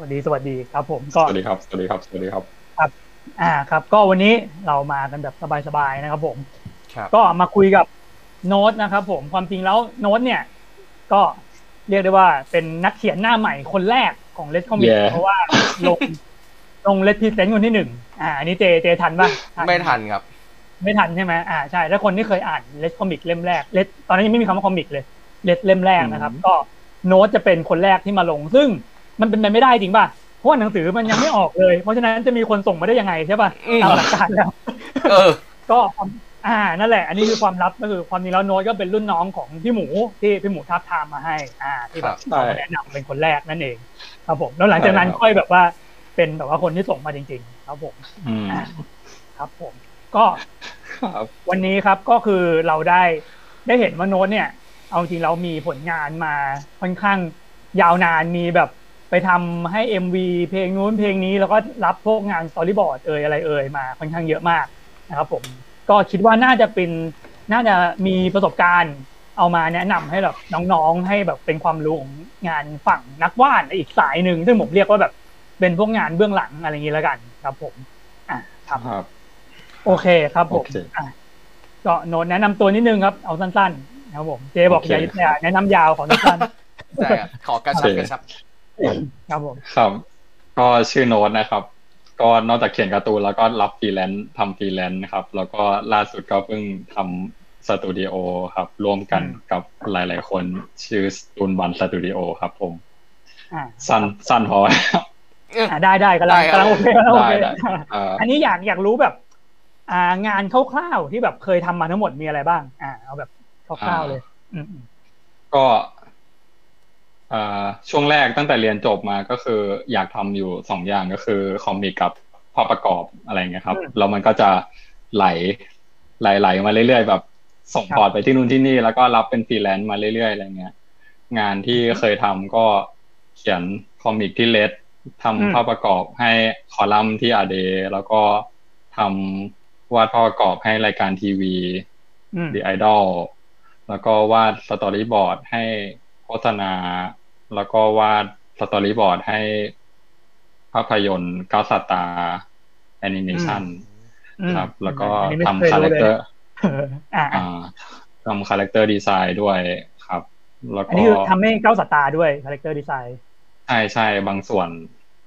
วัสดีสวัสดีครับ ผมก็สวัสดีครับสวัสดีครับสวัสดีครับครับอ่าครับ ก็วันนี้เรามากันแบบสบายๆนะครับ ผมครับก็มาคุยกับโน้ตนะครับ ผมความจริงแล้วโน้ตเนี่ย ก็เรียกได้ว่าเป็นนักเขียนหน้าใหม่คนแรกของ LET'S Comic เพราะว่าลงลง LET'S Present คนที่หนึ่งอ่าอันนี้เจเจทันป่ะไม่ทันครับ ไม่ทันใช่ไหมอ่าใช่ถ้าคนที่เคยอ่าน LET'S Comic เล่มแรก LET'S ตอนนั้นยังไม่มีคำว่า Comic เลยเลสเล่มแรกนะครับ ก็โน้ตจะเป็นคนแรกที่มาลงซึ่ง มันเป็นไปไม่ได้จริงป่ะเพราะว่าหนังสือมันยังไม่ออกเลย เพราะฉะนั้นจะมีคนส่งมาได้ยังไงใช่ป่ะตามหลักการแล้วเออก็อ่านั่นแหละ อันนี้คือความลับก็คือความจริงแล้วโน้ตก็เป็นรุ่นน้องของพี่หมูที่พี่หมูทับทามมาให้ อ่า ที่แบบแนะนำเป็นคนแรกนั่นเอง ครับผมแล้วหลังจากนั้นค่อยแบบว่าเป็นแบบว่าคนที่ส่งมาจริง ๆ ครับผมครับผม ก็วันนี้ครับก็คือเราได้ได้เห็นว่าโน้ตเนี่ย เอาจริงเรามีผลงานมาค่อนข้างยาวนานมีแบบ ไปทำให้ MV เพลงนู้นเพลงนี้แล้วก็รับพวกงานสตอรี่บอร์ดเอ่ยอะไรเอ่ยมาค่อนข้างเยอะมากนะครับผมก็คิดว่าน่าจะเป็นน่าจะมีประสบการณ์เอามาแนะนำให้แบบน้องๆ ให้แบบเป็นความรู้ของงานฝั่งนักวาดอีกสายหนึ่งซึ่งผมเรียกว่าแบบเป็นพวกงานเบื้องหลังอะไรอย่างนี้แล้วกันครับผมอะครับ โอเคครับผมอะก็โน้ตแนะนำตัวนิดนึงครับ เอาสั้นๆ ครับผม เจบอกอย่าแนะนำยาวขอสั้นๆใช่ขอกระชับกระชับ ครับผมครับก็ชื่อโน้ตนะครับ ก็นอกจากเขียนการ์ตูนแล้วก็รับฟรีแลนซ์ทำฟรีแลนซ์ครับ แล้วก็ล่าสุดก็เพิ่งทำสตูดิโอครับ ร่วมกันกับหลาย ๆ คนชื่อตูนบันสตูดิโอครับผมสั้นสั้นพอได้ได้กำลังกำลังโอเคกำลังโอเคอันนี้อยากอยากรู้แบบอ่างานคร่าวๆที่แบบเคยทำมาทั้งหมดมีอะไรบ้าง อ่า เอาแบบคร่าวๆเลยอืก็ ช่วงแรกตั้งแต่เรียนจบมาก็คืออยากทำอยู่สองอย่างก็คือ comic กับภาพประกอบอะไรเงี้ยครับแล้วมันก็จะไหลไหลไหลมาเรื่อยๆแบบส่ง port ไปที่นู่นที่นี่ แล้วก็รับเป็นฟรีแลนซ์มาเรื่อยๆอะไรเงี้ย งานที่เคยทำก็เขียน comic ที่เลดทำภาพประกอบให้คอลัมน์ที่ a day แล้วก็ทำวาดภาพประกอบให้รายการทีวี The Idol แล้วก็วาด storyboard ให้ โฆษณา แล้วก็วาด storyboard ให้ภาพยนตร์เก้าศาสตราแอนิเมชันครับ แล้วก็ทำ characterทำ character design ด้วยครับ แล้วก็อันนี้ทำให้เก้าศาสตราด้วย character designใช่ใช่บางส่วน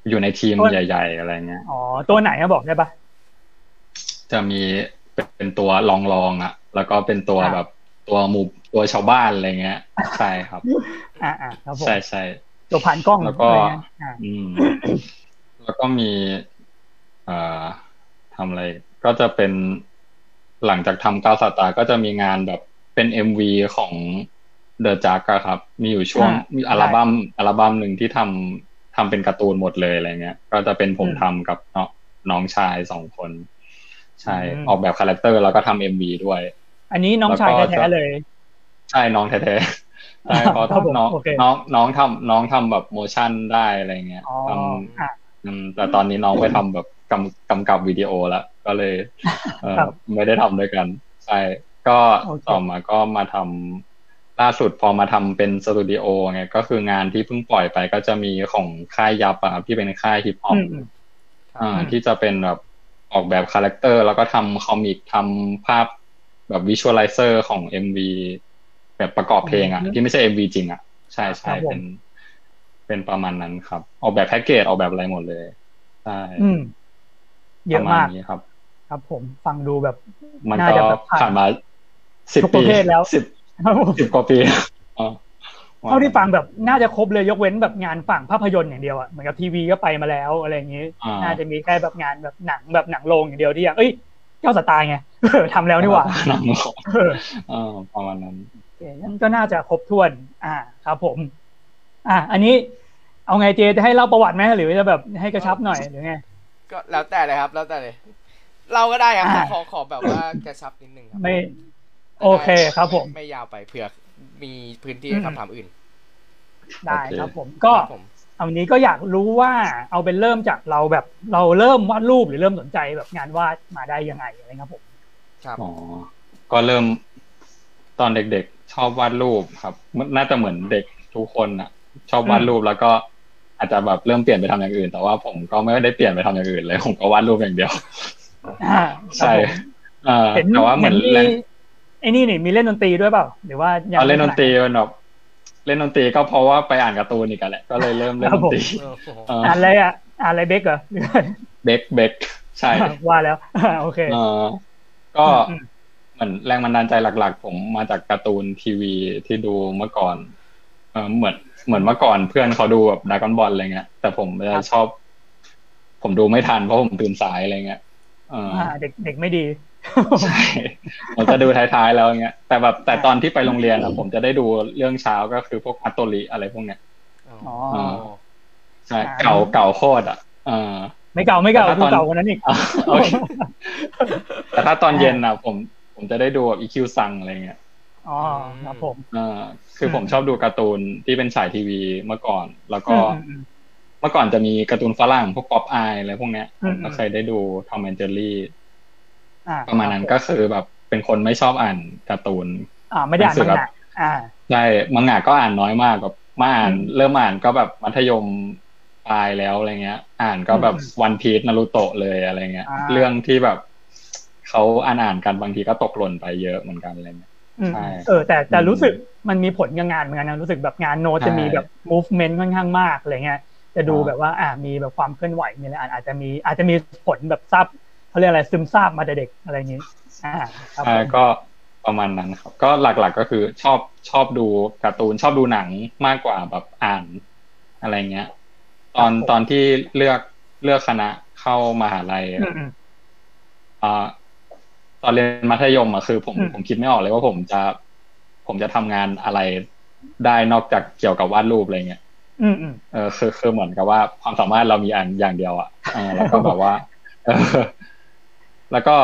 อยู่ในทีมใหญ่ ๆ อะไรเงี้ยอ๋อ ตัวไหนก็บอกได้ปะจะมีเป็นตัวลองลองอะ แล้วก็เป็นตัวแบบตัวหมู่ ตัวชาวบ้านอะไรเงี้ยใช่ครับอ่าอ่าครับผมใช่ใช่ตัวผ่านกล้องแล้วก็อืมแล้วก็มีอ่าทำอะไร ก็จะเป็นหลังจากทำเก้าศาสตราก็จะมีงานแบบเป็น MV ของ The Jukks ครับ มีอยู่ช่วงมีอัลบั้มอัลบั้มหนึ่งที่ทำทำเป็นการ์ตูนหมดเลยอะไรเงี้ย ก็จะเป็นผมทำกับน้องชายสองคน ใช่ ออกแบบ character แล้วก็ทำ MV ด้วย อันนี้น้องชายแท้ๆเลย ใช่น้องแท้ๆใช่เพราะน้องน้องน้องทำน้องทำแบบ motion ได้อะไรเงี้ยทำแต่ตอนนี้น้องไปทำแบบกำกำกับวิดีโอแล้วก็เลยเออไม่ได้ทำด้วยกัน ใช่ก็ต่อมาก็มาทำล่าสุดพอมาทำเป็นสตูดิโอไงก็คืองานที่เพิ่งปล่อยไปก็จะมีของค่าย YUPP อะที่เป็นค่ายฮิปฮอปอ่าที่จะเป็นแบบออกแบบ character แล้วก็ทำ comic ทำภาพแบบ visualizer ของ MV แบบประกอบเพลงอะที่ไม่ใช่ MV จริงอะ ใช่ใช่เป็น เป็นประมาณนั้นครับ ออกแบบแพ็กเกจออกแบบอะไรหมดเลยใช่เยอะมากครับ ครับผมฟังดูแบบมันก็ผ่านมาสิบปีแล้วสิบสิบกว่าปีเท่าที่ฟังแบบน่าจะครบเลยยกเว้นแบบงานฝั่งภาพยนตร์อย่างเดียวอะเหมือนกับทีวีก็ไปมาแล้วอะไรอย่างนี้ น่าจะมีแค่แบบงานแบบหนังแบบหนังโรงอย่างเดียวที่อย่างเอ้ยเจ้าสไตล์ไงทำแล้วนี่หว่าหนังเออประมาณนั้น นั่นก็น่าจะครบถ้วน อ่า ครับผม อ่า อันนี้ เอาไงเจจะให้เล่าประวัติไหมหรือจะแบบให้กระชับหน่อยหรือไง ก็แล้วแต่เลยครับ แล้วแต่เลยเราก็ได้ครับขอขอแบบว่ากระชับนิดนึงครับ ไม่ โอเคครับผม ไม่ยาวไปเผื่อมีพื้นที่คำถามอื่น ได้ครับผม ก็เอานี้ก็อยากรู้ว่าเอาเป็นเริ่มจากเราแบบเราเริ่มวาดรูปหรือเริ่มสนใจแบบงานวาดมาได้ยังไงอะไรครับผม ครับ อ๋อ ก็เริ่มตอนเด็กๆ ชอบวาดรูปครับน่าจะเหมือนเด็กทุกคนอะ ชอบวาดรูปแล้วก็อาจจะแบบเริ่มเปลี่ยนไปทำอย่างอื่น แต่ว่าผมก็ไม่ได้เปลี่ยนไปทำอย่างอื่นเลย ผมก็วาดรูปอย่างเดียวอ่าใช่เออเห็นแต่ว่าเหมือนมีเล่นไอ้นี่นี่มีเล่นดนตรีด้วยเปล่าหรือว่ายังเอาเล่นดนตรีไม่มันแบบเล่นดนตรีก็เพราะว่าไปอ่านการ์ตูนอีกแหละก็เลยเริ่มเล่นดนตรีโอ้โหเอออ่านอะไรอะอ่านอะไรเบกเหรอหรือว่าเบกเบกใช่ว่าแล้วโอเคเออก็อื มเหมือนแรงบันดาลใจหลัก ๆ ผมมาจากการ์ตูนทีวีที่ดูเมื่อก่อนเออเหมือนเหมือนเมื่อก่อนเพื่อนเขาดูแบบดากอนบอลอะไรเงี้ยแต่ผมจะชอบ ผมดูไม่ทันเพราะผมตื่นสายอะไรเงี้ยเอออ่าเด็กเด็กไม่ดีใช่ผมจะดูท้ายๆแล้วเงี้ยแต่แบบแต่ตอนที่ไปโรงเรียนอะผมจะได้ดูเรื่องเช้าก็คือพวกอัตโตริอะไรพวกเนี้ยอ๋อใช่อ่าเก่าเก่าโคตรอะเออไม่เก่าไม่เก่าแต่ถ้ากูตอนเก่ากว่านั้นอีกอะโอเคแต่ถ้าตอนเย็นอะ ผม ผมจะได้ดูแบบอีคิวซังอะไรเงี้ยอ๋อครับผมเออคือผมชอบดูการ์ตูนที่เป็นฉายทีวีเมื่อก่อน แล้วก็อืมอืมเมื่อก่อนจะมีการ์ตูนฝรั่งพวกป๊อปอายอะไรพวกเนี้ยอืผมก็เคยได้ดูทอมแอนเจอรี่อ่าประมาณนั้นก็คือแบบเป็นคนไม่ชอบอ่านการ์ตูน อ่าไม่ได้อ่านหนังสืมัองแบบงะอ่าใช่มังงะก็อ่านน้อยมากแบบมาอ่านอืมเริ่มอ่านก็แบบมัธยมปลายแล้วอะไรเงี้ย อ่านก็แบบอืมวันพีชนารูโตะเลยอะไรเงี้ยอ่าเรื่องที่แบบ เขาอ่านอ่านกันบางทีก็ตกหล่นไปเยอะเหมือนกันอะไรเงี้ยอืมใช่เออแต่แต่อืมรู้สึกมันมีผลกับงานเหมือนกันนะรู้สึกแบบงานโน้ตใช่จะมีแบบ movement ค่อนข้างมากอะไรเงี้ยจะดูอ่าแบบว่าอ่ามีแบบความเคลื่อนไหวมีอะไรอาจอาจจะมีอาจจะมีผลแบบทราบเขาเรียกอะไรซึมซาบมาแต่เด็กอะไรอย่างนี้อ่าครับใช่ผมก็ประมาณนั้นครับ ก็หลักๆก็คือชอบชอบดูการ์ตูนชอบดูหนังมากกว่าแบบอ่านอะไรเงี้ย ตอนตอนที่เลือกเลือกคณะเข้ามหาลัยอืมอืมอ่า ตอนเรียนมัธยมอะคือผมอืมผมคิดไม่ออกเลยว่าผมจะ ผมจะทำงานอะไรได้นอกจากเกี่ยวกับวาดรูปอะไรเงี้ยอืมอืมเออคือคือเหมือนกับว่าความสามารถเรามีอันอย่างเดียวอะเออแล้วก็แบบว่าเออแล้วก็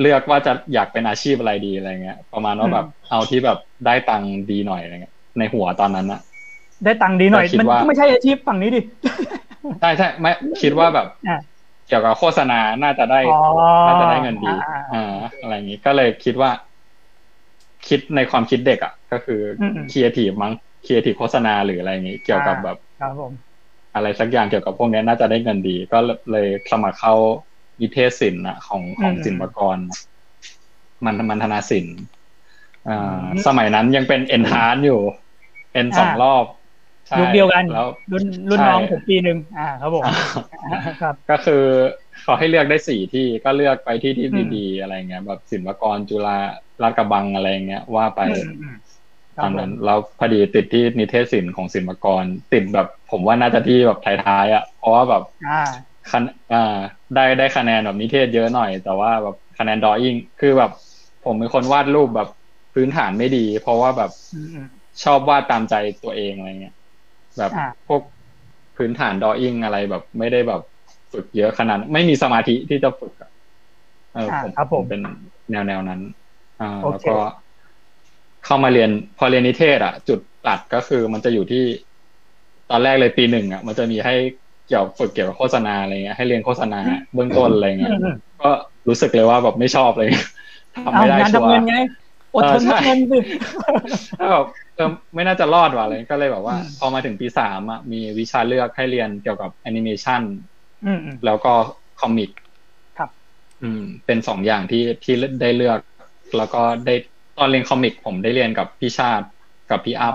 เลือกว่าจะอยากเป็นอาชีพอะไรดีอะไรเงี้ย ประมาณว่าแบบเอาที่แบบได้ตังค์ดีหน่อยอะไรเงี้ย ในหัวตอนนั้นอะได้ตังค์ดีหน่อยแต่คิดมันว่าก็ไม่ใช่อาชีพฝั่งนี้ดิใช่ใช่ไม่คิดว่าแบบอะ เกี่ยวกับโฆษณาน่าจะได้อ๋อน่าจะได้เงินดีอ่าอ่าอ่าอะไรอย่างนี้ก็เลยคิดว่า คิดในความคิดเด็กอะ ก็คืออมอืมครีเอทีฟมั้งครีเอทีฟโฆษณาหรืออะไรอย่างนี้ เกี่ยวกับอ่าแบบครับผมอะไรสักอย่างเกี่ยวกับพวกนี้น่าจะได้เงินดี ก็เลยสมัครเข้านิเทศศิลป์อะของของศิลปากรมันมันธนาศิลป์อ่าสมัยนั้นยังเป็นเอ็นฮาร์อยู่ เอ็นสองรอบใช่ ยุคเดียวกันแล้วรุ่นรุ่นใช่น้องผมปีหนึ่งอ่าครับผมครับ ก็คือเขาให้เลือกได้สี่ที่ก็เลือกไปที่ที่อืมดีๆอะไรเงี้ย แบบศิลปากรจุฬาลาดกระบังอะไรเงี้ยว่าไปอืมอืมคตรัอบนผนั้มนแล้วพอดีติดที่นิเทศศิลป์ของศิลปากร ติดแบบ ผมว่าน่าจะที่แบบท้ายๆอะเพราะว่าแบบอ่าคะแนอ่า ได้ได้คะแนนแบบนิเทศเยอะหน่อย แต่ว่าแบบคะแนนดออิ่งคือแบบ ผมเป็นคนวาดรูปแบบพื้นฐานไม่ดี เพราะว่าแบบอืมอืมชอบวาดตามใจตัวเองอะไรเงี้ย แบบอ่าพวกพื้นฐานดออิ่งอะไรแบบ ไม่ได้แบบฝึกเยอะขนาดไม่มีสมาธิที่จะฝึกอะเอออ่าผมครับผมเป็นแนวแนวนั้นอ่าโอแล้วเคก็เข้ามาเรียนพอเรียนนิเทศ อะ จุดตัดก็คือมันจะอยู่ที่ ตอนแรกเลยปีหนึ่งอะ มันจะมีให้เกี่ยวฝึกเกี่ยวกับโฆษณาอะไรเงี้ยให้เรียนโฆษณาเบื้องต้นอะไรเงี้ยอืมอืมก็รู้สึกเลยว่าแบบไม่ชอบเลยทำเอาไม่ได้งานชัวทำเงินร์ไง อดทนเออใช่ทำเงินสิก็แบบเออไม่น่าจะรอดว่ะเลยก็เลยแบบว่าอืมพอมาถึงปีสามอะมีวิชาเลือกให้เรียนเกี่ยวกับแอนิเมชันอืมอืมแล้วก็ comic ครับ อืม เป็นสองอย่างที่ที่ได้เลือก แล้วก็ได้ตอนเรียน comic ผมได้เรียนกับพี่ชาติกับพี่อัพ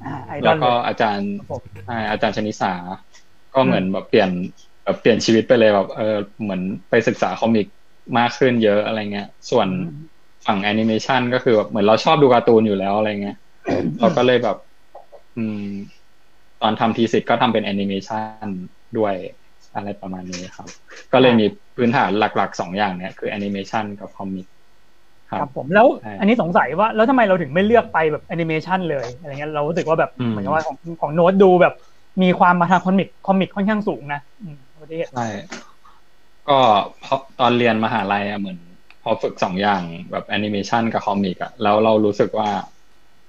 อ่าไอดอแล้วเลก็อาจารย์ครับผมใช่อาจารย์ชนิสา ก็เหมือนแบบเปลี่ยนแบบเปลี่ยนชีวิตไปเลยแบบเออเหมือนไปศึกษา comic มากขึ้นเยอะอะไรเงี้ย ส่วน ฝั่งแอนิเมชันก็คือแบบเหมือนเราชอบดูการ์ตูนอยู่แล้วอะไรเงี้ยเราก็เลยแบบ อืม ตอนทำ thesis ก็ทำเป็นแอนิเมชันด้วยอะไรประมาณนี้ครับ ก็เลยมีพื้นฐานหลักๆสองอย่างเนี้ยคือแอนิเมชันกับ comic ครับผมแล้วใช่อันนี้สงสัยว่าแล้วทำไมเราถึงไม่เลือกไปแบบแอนิเมชันเลยอะไรเงี้ยเรารู้สึกว่าแบบอืมเหมือนกับว่าของของโน้ตดูแบบ มีความมาทาง comic comic ค่อนข้างสูงนะอืมประเทศใช่ก็พอตอนเรียนมหาลัยอะเหมือน พอฝึกสองอย่างแบบแอนิเมชันกับ comic อะแล้วเรารู้สึกว่า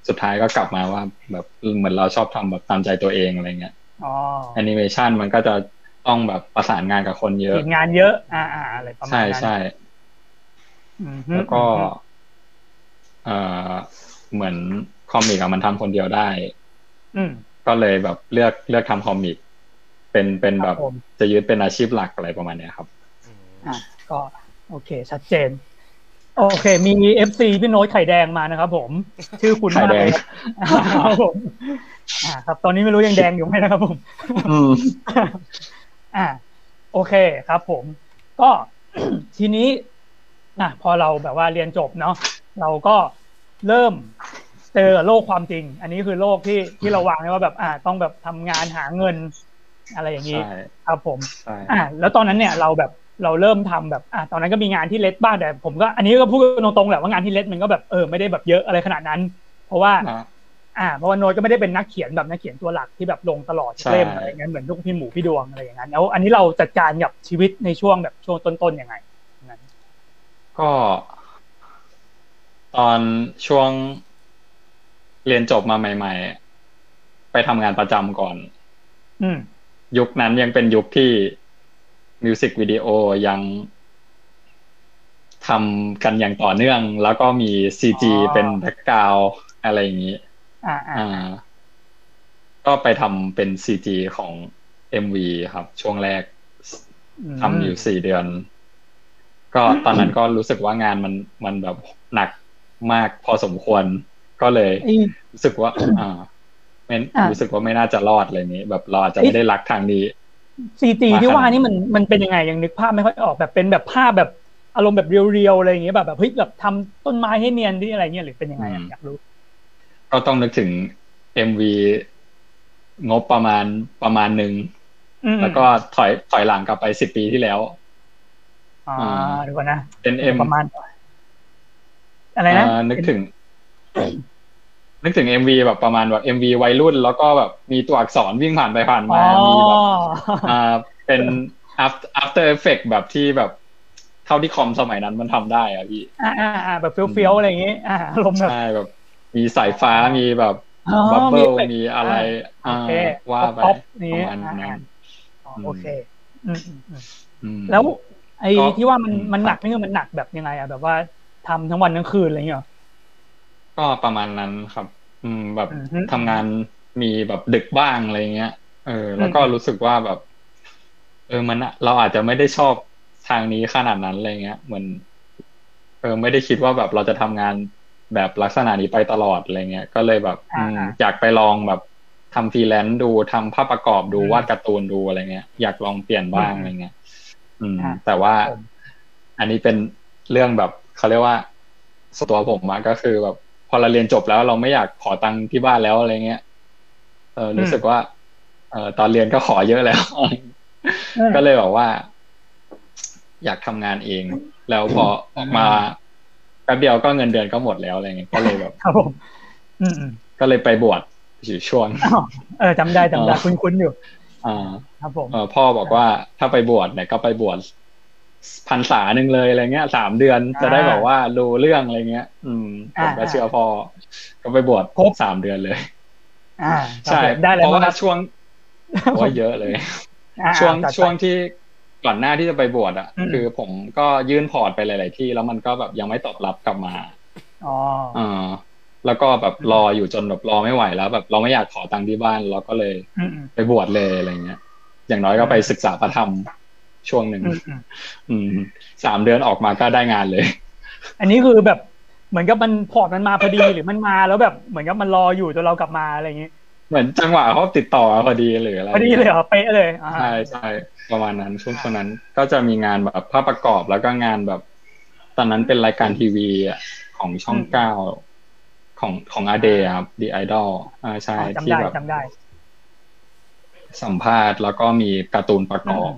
สุดท้ายก็กลับมาว่าแบบเหมือนเราชอบทำแบบตามใจตัวเองอะไรเงี้ยอ๋อแอนิเมชันมันก็จะต้องแบบประสานงานกับคนเยอะทีมงานเยอะอ่าอ่าอะไรประมาณใช่นั้นใช่อืมฮึแล้วก็ เอ่อเหมือนคอมิกอะมันทำคนเดียวได้ อืมก็เลยแบบเลือกเลือกทำคอมิกเป็นเป็นแบบครับผมจะยึดเป็นอาชีพหลักอะไรประมาณเนี้ยครับอืมอะก็ โอเค ชัดเจน โอเค มี FC พี่โน้ตไข่แดงมานะครับผม ชื่อคุณมากเลยครับครับผมอ่า ครับ ตอนนี้ไม่รู้ยังแดงอยู่ไหมนะครับผมอืมอ่า โอเคครับผม ก็ทีนี้อะพอเราแบบว่าเรียนจบเนาะเราก็เริ่มเจอโลกความจริง อันนี้คือโลกที่ที่เราวางไว้ว่าแบบ อ่า ต้องแบบทำงานหาเงิน อะไรอย่างนี้ใช่ครับผมใช่อ่า แล้วตอนนั้นเนี่ยเราแบบ เราเริ่มทำแบบอ่าตอนนั้นก็มีงานที่เล็ดบ้างแต่ผมก็อันนี้ก็พูดตรงๆแหละว่างานที่เล็ดมันก็แบบเออไม่ได้แบบเยอะอะไรขนาดนั้น เพราะว่านะอ่า เพราะว่าโน้ตก็ไม่ได้เป็นนักเขียนแบบนักเขียนตัวหลักที่แบบลงตลอดใช่เล่มอะไรอย่างเงี้ยเหมือนลูกพี่หมูพี่ดวงอะไรอย่างนั้นแล้วอันนี้เราจัดการกับชีวิตในช่วงแบบช่วงต้นๆยังไงนั้นก็ ตอนช่วงเรียนจบมาใหม่ ๆ ไปทำงานประจำก่อนอืมยุคนั้นยังเป็นยุคที่ music video ยังทำกันอย่างต่อเนื่อง แล้วก็มีซีจีเป็นแบ็กกราวอะไรอย่างนี้อ่าอ่าอ่าก็ไปทำเป็นซีจีของเอ็มวีครับ ช่วงแรกทำอยู่สี่เดือน ก็ตอนนั้นก็รู้สึกว่างานมันมันแบบหนักมากพอสมควร ก็เลยไอ้รู้สึกว่า อ่าไม่อะรู้สึกว่าไม่น่าจะรอดอะไรนี้ แบบเราอาจจะไม่ได้รักทางนี้ ซีจีมาที่ว่าขนาดนี่มันมันเป็นยังไงยังนึกภาพไม่ค่อยออกแบบเป็นแบบภาพแบบอารมณ์แบบเรียวๆอะไรอย่างเงี้ยแบบแบบเฮ้ยแบบทำต้นไม้ให้เนียนที่อะไรเงี้ยหรือเป็นยังไงอะอยากรู้ ก็ต้องนึกถึงเอ็มวีงบประมาณประมาณหนึ่งอืมแล้วก็ถอยถอยหลังกลับไปสิบปีที่แล้วอ่าอ่าเดี๋ยวก่อนนะเป็นเอ็มประมาณ อะไรนะนึกถึง นึกถึงเอ็มวีแบบประมาณแบบเอ็มวีวัยรุ่น แล้วก็แบบมีตัวอักษรวิ่งผ่านไปผ่านอ๋มาอมีแบบอ่าเป็น after after effect แบบที่แบบเท่าที่คอมสมัยนั้นมันทำได้อะพี่ อ่าอ่าอ่าแบบเฟี้ยวๆ อะไรอย่างงี้อ่าอารมณ์แบบใช่แบบ มีสายฟ้ามีแบบอ๋อบับเบิลเฟกต์มีอะไรโออ่าเคว่าไปป๊อปปนี้ระมาณอ่านั้นอ๋อโอเคอืมอืมอืมอืมแล้วไอ้ก็ที่ว่ามันอืมมันหนักนี่คือมันหนักแบบยังไงอะแบบว่าทำทั้งวันทั้งคืนอะไรอย่างเงี้ยเหรอ ก็ประมาณนั้นครับ อืม แบบอือฮึทำงานมีแบบดึกบ้างอะไรเงี้ย เออ แล้วก็อืมรู้สึกว่าแบบ เออมันอะเราอาจจะไม่ได้ชอบทางนี้ขนาดนั้นอะไรเงี้ยเหมือนเออไม่ได้คิดว่าแบบเราจะทำงานแบบลักษณะนี้ไปตลอดอะไรเงี้ย ก็เลยแบบอืมอยากไปลองแบบทำฟรีแลนซ์ดูทำภาพประกอบดูวาดการ์ตูนดูอะไรเงี้ย อยากลองเปลี่ยนบ้างอะไรเงี้ย อืม แต่ว่าอันนี้เป็นเรื่องแบบเขาเรียกว่าส่วนตัวผมอะก็คือแบบ พอเราเรียนจบแล้วเราไม่อยากขอตังค์ที่บ้านแล้วอะไรเงี้ยเออรู้สึกว่า เออตอนเรียนก็ขอเยอะแล้ว ก็เลยบอกว่า อยากทำงานเอง แล้วพอออกมาแป๊บเดียวก็เงินเดือนก็หมดแล้วอะไรเงี้ยก็เลยแบบครับผมอืมอืมก็เลยไปบวชอยู่ช่วงอ้าวเออจำได้จำได้อ๋อคุ้นๆอยู่อ่าครับผมเออพ่อบอกว่าถ้าไปบวชเนี่ยก็ไปบวช พรรษาหนึ่งเลยอะไรเงี้ยสามเดือนจะได้แบบว่ารู้เรื่องอะไรเงี้ย อืมผมก็เชื่อพ่อก็ไปบวชครบสามเดือนเลย อ่า ใช่ครับผมได้เลยเพราะว่าครับช่วงโอ้ยเยอะเลยอ่าช่วงจัดไปช่วงที่ก่อนหน้าที่จะไปบวชอะอืมคือผมก็ยื่น port ไปหลาย ๆ ที่ แล้วมันก็แบบยังไม่ตอบรับกลับมาอ๋อเออแล้วก็แบบรออยู่จนแบบรอไม่ไหวแล้ว แบบเราไม่อยากขอตังค์ที่บ้านเราก็เลยอืมอืมไปบวชเลยอะไรเงี้ย อย่างน้อยก็ไปศึกษาพระธรรม ช่วงหนึ่งอืมอืมอืมสามเดือนออกมาก็ได้งานเลย อันนี้คือแบบเหมือนกับมัน port มันมาพอดีหรือมันมาแล้วแบบเหมือนกับมันรออยู่จนเรากลับมาอะไรอย่างงี้ เหมือนจังหวะเขาติดต่อมาพอดีหรืออะไรพอดีเลยเหรอเป๊ะเลยอ่าใช่ใช่ประมาณนั้นช่วงช่วงนั้นก็จะมีงานแบบภาพประกอบแล้วก็งานแบบ ตอนนั้นเป็นรายการทีวีอะของช่องเก้าของของอาเดครับดีไอดอลอ่าใช่อ๋อจำที่ได้แบบจำได้สัมภาษณ์แล้วก็มีการ์ตูนประกอบ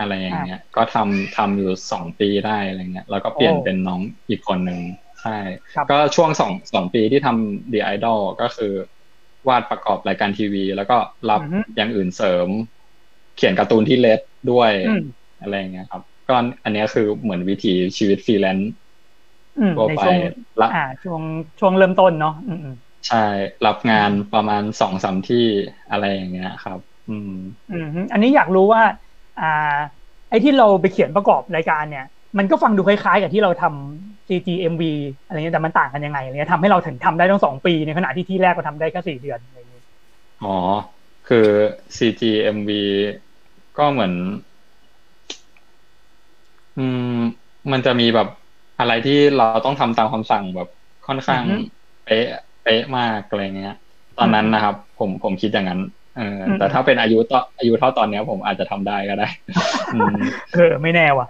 อืมอะไรอย่างเงี้ย ก็ทำทำอยู่สองปีได้อะไรเงี้ย แล้วก็เปลี่ยนโอ้เป็นน้องอีกคนหนึ่งใช่ครับก็ช่วงสองสองปีที่ทำ The Idol ก็คือ วาดประกอบรายการทีวี แล้วก็รับอือฮึอย่างอื่นเสริม เขียนการ์ตูนที่เลดด้วยอืมอะไรอย่างเงี้ยครับ ก็อันเนี้ยคือเหมือนวิถีชีวิตฟรีแลนซ์อืมทั่วในไปช่วงละอ่าช่วงช่วงเริ่มต้นเนาะอืมอืมใช่ รับงานประมาณสองสามที่อะไรอย่างเงี้ยครับ อืมอืมอันนี้อยากรู้ว่า อ่าไอ้ที่เราไปเขียนประกอบรายการเนี่ย มันก็ฟังดูคล้ายๆ กับที่เราทำ CGMV อะไรเงี้ยแต่มันต่างกันยังไงอะไรเงี้ยทำให้เราถึงทำได้ตั้งสองปีในขณะที่ที่แรกเราทำได้แค่สี่เดือนอะไรเงี้ยอ๋อ คือ CGMV ก็เหมือน อืม มันจะมีแบบอะไรที่เราต้องทำตามคำสั่งแบบค่อนข้างเป๊ะเป๊ะมากอะไรเงี้ย ตอนนั้นนะครับ ผมผมคิดอย่างนั้นเออ แต่ถ้าเป็นอายุต่ออายุเท่าตอนเนี้ยผมอาจจะทำได้ก็ได้เออไม่แน่ว่ะ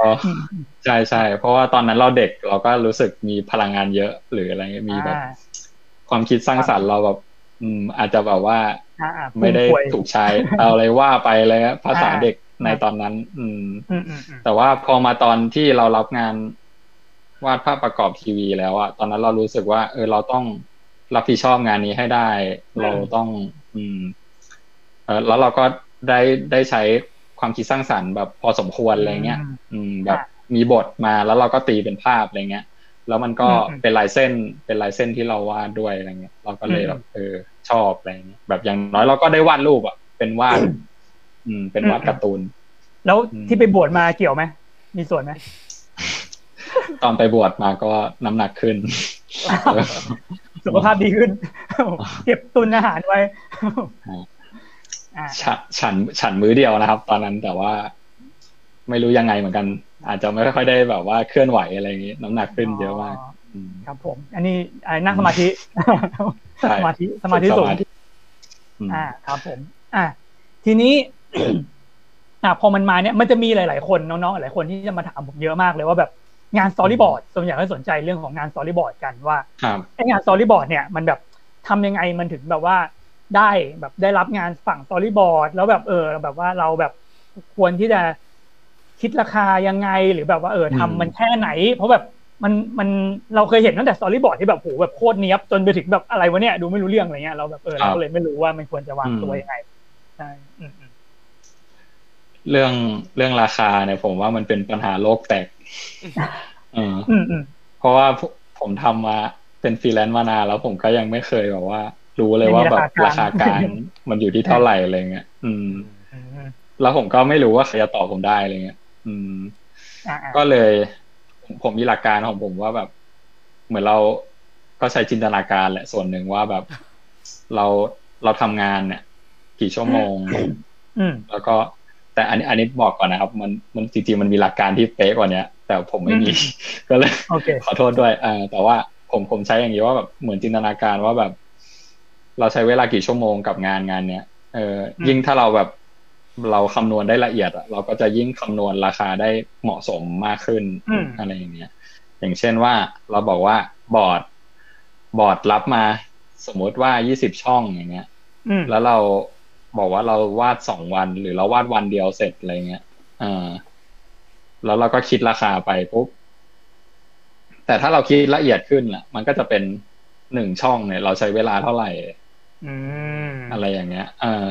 ใช่ใช่เพราะว่าตอนนั้นเราเด็กเราก็รู้สึกมีพลังงานเยอะหรืออะไรมีแบบ ความคิดสร้างสรรค์เราแบบ อืม อาจจะแบบว่าไม่ได้ถูกใช้เอาอะไรว่าไปเลยภาษาเด็กในตอนนั้น อืมแต่ว่าพอมาตอนที่เรารับงานวาดภาพประกอบทีวีแล้วอะตอนนั้นเรารู้สึกว่า เออเราต้องรับผิดชอบงานนี้ให้ได้ เราต้อง อืมเออ แล้วเราก็ได้ได้ใช้ความคิดสร้างสรรค์แบบพอสมควรอะไรเงี้ย อืมแบบมีบทมาแล้วเราก็ตีเป็นภาพอะไรเงี้ย แล้วมันก็เป็นลายเส้นเป็นลายเส้นที่เราวาดด้วยอะไรเงี้ย เราก็เลยแบบเออชอบอะไรเงี้ยแบบอย่างน้อยเราก็ได้วาดรูปอะเป็นวาด อืม เป็นวาดการ์ตูน แล้วที่ไปบวชมาเกี่ยวไหมมีส่วนไหมตอนไปบวชมาก็น้ำหนักขึ้น สุขภาพดีขึ้น เก็บตุนอาหารไว้ ฉันฉันฉันมื้อเดียวนะครับ ตอนนั้นแต่ว่าไม่รู้ยังไงเหมือนกัน อาจจะไม่ค่อยได้แบบว่าเคลื่อนไหวอะไรอย่างนี้ น้ำหนักขึ้นเยอะมากครับผม อันนี้นั่งสมาธิสมาธิสมาธิสูงอ่า ครับผม อ่าทีนี้อ่าพอมันมาเนี่ยมันจะมีหลาย ๆ คนน้องๆหลายคนที่จะมาถามผมเยอะมากเลยว่าแบบงาน storyboard ส่วนใหญ่ก็สนใจเรื่องของงาน storyboard กันว่าไอ้งาน storyboard เนี่ยมันแบบทำยังไงมันถึงแบบว่า ได้แบบได้รับงานฝั่ง storyboard แล้วแบบเออ แบบว่าเราแบบควรที่จะคิดราคายังไงหรือแบบว่าเออทำมันแค่ไหน เพราะแบบมันมันเราเคยเห็นตั้งแต่ storyboard ที่แบบโหแบบโคตรเนี้ยบจนไปถึงแบบอะไรวะเนี่ยดูไม่รู้เรื่องอะไรเงี้ยเราแบบเออเราก็เลยไม่รู้ว่ามันควรจะวางตัวยังไงใช่เรื่องเรื่องราคาเนี่ย ผมว่ามันเป็นปัญหาโลกแตกเพราะว่าผมทำมาเป็นฟรีแลนซ์มานานแล้วผมก็ยังไม่เคยแบบว่า รู้เลยว่าแบบราคากลางมันอยู่ที่เท่าไหร่อะไรเงี้ยอืม แล้วผมก็ไม่รู้ว่าใครจะตอบผมได้อะไรเงี้ยอืมก็เลย ผมมีหลักการของผมว่าแบบ เหมือนเราก็ใช้จินตนาการแหละส่วนหนึ่งว่าแบบ เราเราทำงานเนี่ย กี่ชั่วโมงแล้วก็แต่อันนี้อันนี้บอกก่อนนะครับ มันมันจริงๆมันมีหลักการที่เป๊ะกว่านี้แต่ผมไม่มี ก็เลยขอโทษด้วยอ่าแต่ว่าผมผมใช้อย่างนี้ว่าแบบเหมือนจินตนาการว่าแบบ เราใช้เวลากี่ชั่วโมงกับงานงานเนี้ยเออยิ่งถ้าเราแบบเราคำนวณได้ละเอียดอะเราก็จะยิ่งคำนวณราคาได้เหมาะสมมากขึ้นอะไรอย่างเงี้ย อย่างเช่นว่าเราบอกว่าบอร์ดบอร์ดรับมาสมมติว่ายี่สิบช่องอย่างเงี้ยแล้วเราบอกว่าเราวาดสองวัน หรือเราวาดวันเดียวเสร็จอะไรเงี้ยอ่าแล้วเราก็คิดราคาไปปุ๊บแต่ถ้าเราคิดละเอียดขึ้นอะ มันก็จะเป็นหนึ่งช่องเนี่ย เราใช้เวลาเท่าไหร่ อะไรอย่างเงี้ยเออ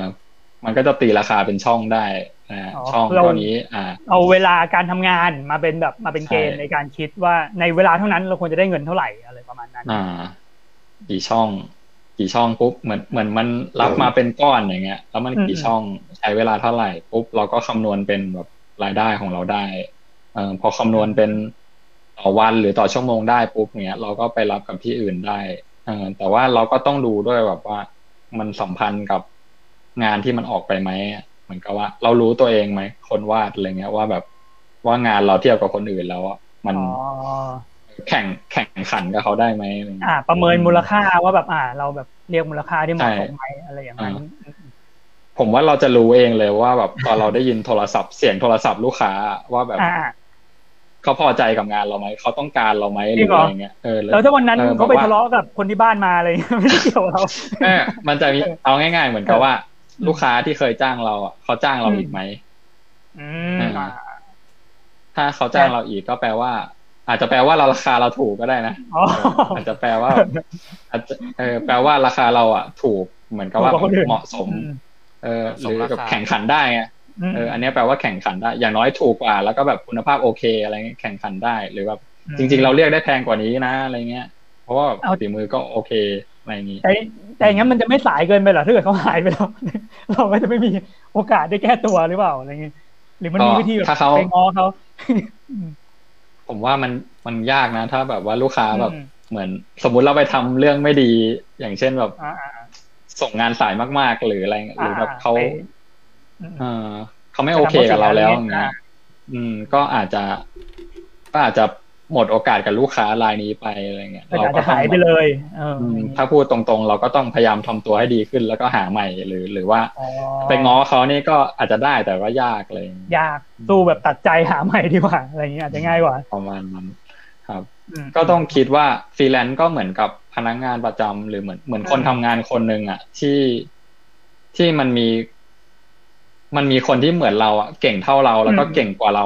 มันก็จะตีราคาเป็นช่องได้นะช่องตัวนี้ อ่า เอาเวลาการทำงานมาเป็นแบบมาเป็นเกณฑ์ในการคิดว่าในเวลาเท่านั้นเราควรจะได้เงินเท่าไหร่อะไรประมาณนั้น อ่ากี่ช่อง กี่ช่องปุ๊บเหมือนเหมือนมันรับมาเป็นก้อนอย่างเงี้ย แล้วมันกี่ช่องใช้เวลาเท่าไหร่ปุ๊บเราก็คำนวณเป็นแบบรายได้ของเราได้เออพอคำนวณเป็นต่อวันหรือต่อชั่วโมงได้ปุ๊บเงี้ย เราก็ไปรับกับที่อื่นได้เออแต่ว่าเราก็ต้องดูด้วยแบบว่า มันสัมพันธ์กับงานที่มันออกไปไหมเหมือนกับว่า เรารู้ตัวเองไหมคนวาดอะไรเงี้ยว่าแบบว่างานเราเทียบกับคนอื่นแล้วมันแข่งแข่งขันกับเขาได้ไหมอ่า ประเมินมูลค่าว่าแบบอ่า เราแบบเรียกมูลค่าที่เหมาะสมไหมอะไรอย่างนั้นผมว่าเราจะรู้เองเลยว่าแบบตอนเราได้ยินโทรศัพท์เสียงโทรศัพท์ลูกค้าว่าแบบ เขาพอใจกับงานเราไหมเขาต้องการเราไหมหรืออะไรเงี้ยเออแล้วถ้าวันนั้นเขาไปทะเลาะกับคนที่บ้านมาเลยไม่ได้เกี่ยวเราเออมันจะมีเอาง่าย ๆ เหมือนกับว่า ลูกค้าที่เคยจ้างเราอะเขาจ้างเราอีกไหมถ้าเขาจ้างเราอีกก็แปลว่า อาจจะแปลว่าเราราคาเราถูกก็ได้นะอาจจะแปลว่าอาจจะเออแปลว่าราคาเราอะ ถูกเหมือนกับว่าเหมาะสม เออหรือกับแข่งขันได้ไง เอออันนี้แปลว่าแข่งขันได้ อย่างน้อยถูกกว่า แล้วก็แบบคุณภาพโอเค อะไรเงี้ยแข่งขันได้ หรือแบบจริง ๆ เราเรียกได้แพงกว่านี้นะอะไรเงี้ย เพราะว่าฝีมือก็โอเคอะไรอย่างนี้แต่แต่อย่างนั้นมันจะไม่สายเกินไปหรอถ้าเกิดเขาหายไปแล้วเราก็จะไม่มีโอกาสได้แก้ตัวหรือเปล่าอะไรเงี้ยหรือมันมีวิธีแบบไปง้อเขาผมว่ามันมันยากนะ ถ้าแบบว่าลูกค้าแบบเหมือน สมมุติเราไปทำเรื่องไม่ดีอย่างเช่นแบบส่งงานสายมากๆ หรืออะไรหรือแบบเขาไป เออเขาไม่โอเคกับเราแล้วอย่างเงี้ยอืม ก็อาจจะ ก็อาจจะหมดโอกาสกับลูกค้ารายนี้ไปอะไรเงี้ยก็อาจจะหายไปเลยเอออืมถ้าพูดตรงๆ เราก็ต้องพยายามทำตัวให้ดีขึ้น แล้วก็หาใหม่หรือ หรือว่าอ๋อไปง้อเขานี่ก็อาจจะได้แต่ว่ายากเลยยากสู้แบบตัดใจหาใหม่ดีกว่าอะไรอย่างเงี้ยอาจจะง่ายกว่าประมาณนั้นครับอืมก็ต้องคิดว่าฟรีแลนซ์ก็เหมือนกับพนักงานประจำหรือเหมือนเหมือนคนอืมทำงานคนหนึ่งอะที่ที่มันมี มันมีคนที่เหมือนเราอะเก่งเท่าเราแล้วก็เก่งกว่าเรา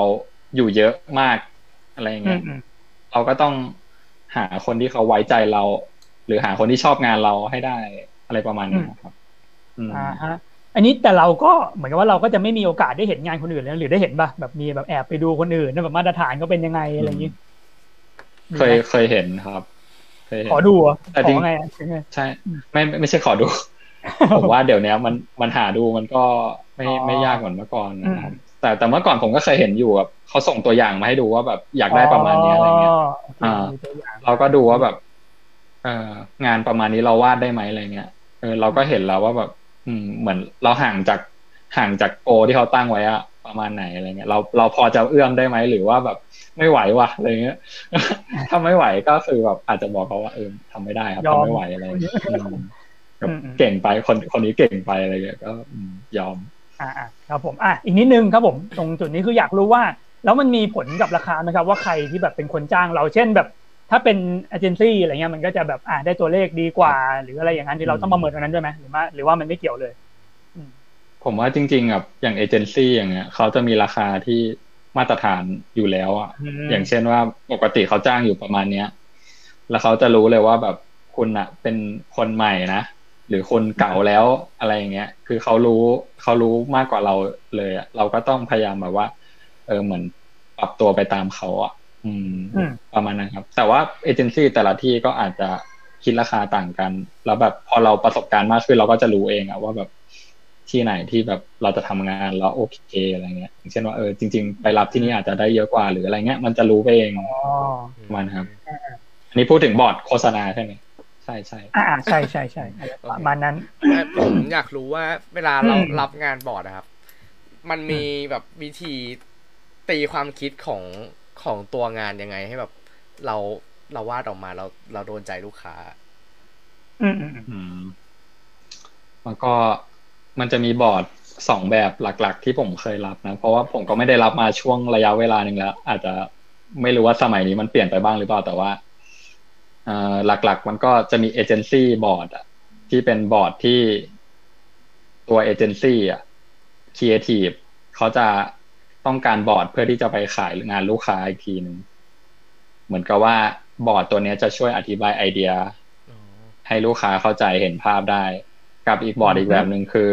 อยู่เยอะมากอะไรอย่างอืเงี้มยอืมเราก็ต้องหาคนที่เขาไว้ใจเรา หรือหาคนที่ชอบงานเราให้ได้อะไรประมาณนี้ครับอืมอ่าฮะอันนี้แต่เราก็เหมือนกับว่าเราก็จะไม่มีโอกาสได้เห็นงานคนอื่นแล้วหรือได้เห็นป่ะแบบมีแบบแอบไปดูคนอื่นนะแบบมาตรฐานเขาเป็นยังไงอะไรอย่างงี้เคยเคยเห็นครับเคยเห็นขอดูเหรอแต่ขจริงอไงอะถึงไงใช่ไม่ไม่ไม่ใช่ขอดูผมว่าเดี๋ยวนี้มันมันหาดูมันก็ ไม่อ๋อไม่ยากเหมือนเมื่อก่อนนะครับอืมแต่แต่เมื่อก่อนผมก็เคยเห็นอยู่แบบเขาส่งตัวอย่างมาให้ดูว่าแบบอยากได้ประมาณนี้อะไรเงี้ยโอเคอ่ามีตัวอย่างเราก็ดูว่าแบบ เอองานประมาณนี้เราวาดได้ไหมอะไรเงี้ยเออเราก็เห็นแล้วว่าแบบ อืม เหมือนเราห่างจากห่างจากโกที่เขาตั้งไว้อะประมาณไหนอะไรเงี้ยเราเราพอจะเอื้อมได้ไหมหรือว่าแบบไม่ไหววะอะไรเงี้ยถ้าไม่ไหวก็คือแบบอาจจะบอกเขาว่าเออทำไม่ได้ครับทำไม่ไหวอะไรเงี้ยอืมแบบเก่งไปคนคนนี้เก่งไปอะไรเงี้ยก็อืมยอม อ่าอ่าครับผมอะอีกนิดนึงครับผมตรงจุดนี้คืออยากรู้ว่า แล้วมันมีผลกับราคาไหมครับว่าใครที่แบบเป็นคนจ้างเราเช่นแบบถ้าเป็นเอเจนซี่อะไรเงี้ยมันก็จะแบบอ่าได้ตัวเลขดีกว่า หรืออะไรอย่างนั้นที่เราต้องประเมินตรงนั้นด้วยไหมหรือว่าหรือว่ามันไม่เกี่ยวเลย ผมว่าจริงๆแบบอย่างเอเจนซี่อย่างเงี้ยเขาจะมีราคาที่มาตรฐานอยู่แล้วอะมอย่างเช่นว่าปกติเขาจ้างอยู่ประมาณเนี้ย แล้วเขาจะรู้เลยว่าแบบคุณอะเป็นคนใหม่นะ หรือคนเก่าแล้วอะไรอย่างเงี้ย คือเขารู้เขารู้มากกว่าเราเลยอะเราก็ต้องพยายามแบบว่า เออเหมือนปรับตัวไปตามเขาอะอืมอืม ประมาณนั้นครับ แต่ว่าเอเจนซี่แต่ละที่ก็อาจจะคิดราคาต่างกัน แล้วแบบพอเราประสบการณ์มากขึ้นเราก็จะรู้เองอะว่าแบบที่ไหนที่แบบเราจะทำงานแล้วโอเคอะไรเงี้ยอย่างเช่นว่าเออจริง ๆ ไปรับที่นี่อาจจะได้เยอะกว่าหรืออะไรเงี้ย มันจะรู้ไปเองอ๋อประมาณครับ อันนี้พูดถึงบอร์ดโฆษณาใช่ไหม ใช่ใช่อ่าใช่ใช่ใช่ประมาณนั้นผมอยากรู้ว่าเวลาเราอืมรับงานบอร์ดนะครับ มันมีแบบวิธีตีความคิดของของตัวงานยังไงให้แบบเราเราวาดออกมาเราเราโดนใจลูกค้าอืมอืมอืมอืมมันก็มันจะมีบอร์ดสองแบบหลัก ๆ ที่ผมเคยรับนะ เพราะว่าผมก็ไม่ได้รับมาช่วงระยะเวลาหนึ่งแล้ว อาจจะไม่รู้ว่าสมัยนี้มันเปลี่ยนไปบ้างหรือเปล่าแต่ว่าเอ่อ หลักๆ มันก็จะมี agency board อะที่เป็นบอร์ดที่ตัวเอเจนซี่อะครีเอทีฟเขาจะต้องการบอร์ดเพื่อที่จะไปขายงานลูกค้าอีกทีหนึ่งเหมือนกับว่าบอร์ดตัวเนี้ยจะช่วยอธิบายไอเดีย ให้ลูกค้าเข้าใจเห็นภาพได้ กับอีกบอร์ดอีกแบบหนึ่งคือ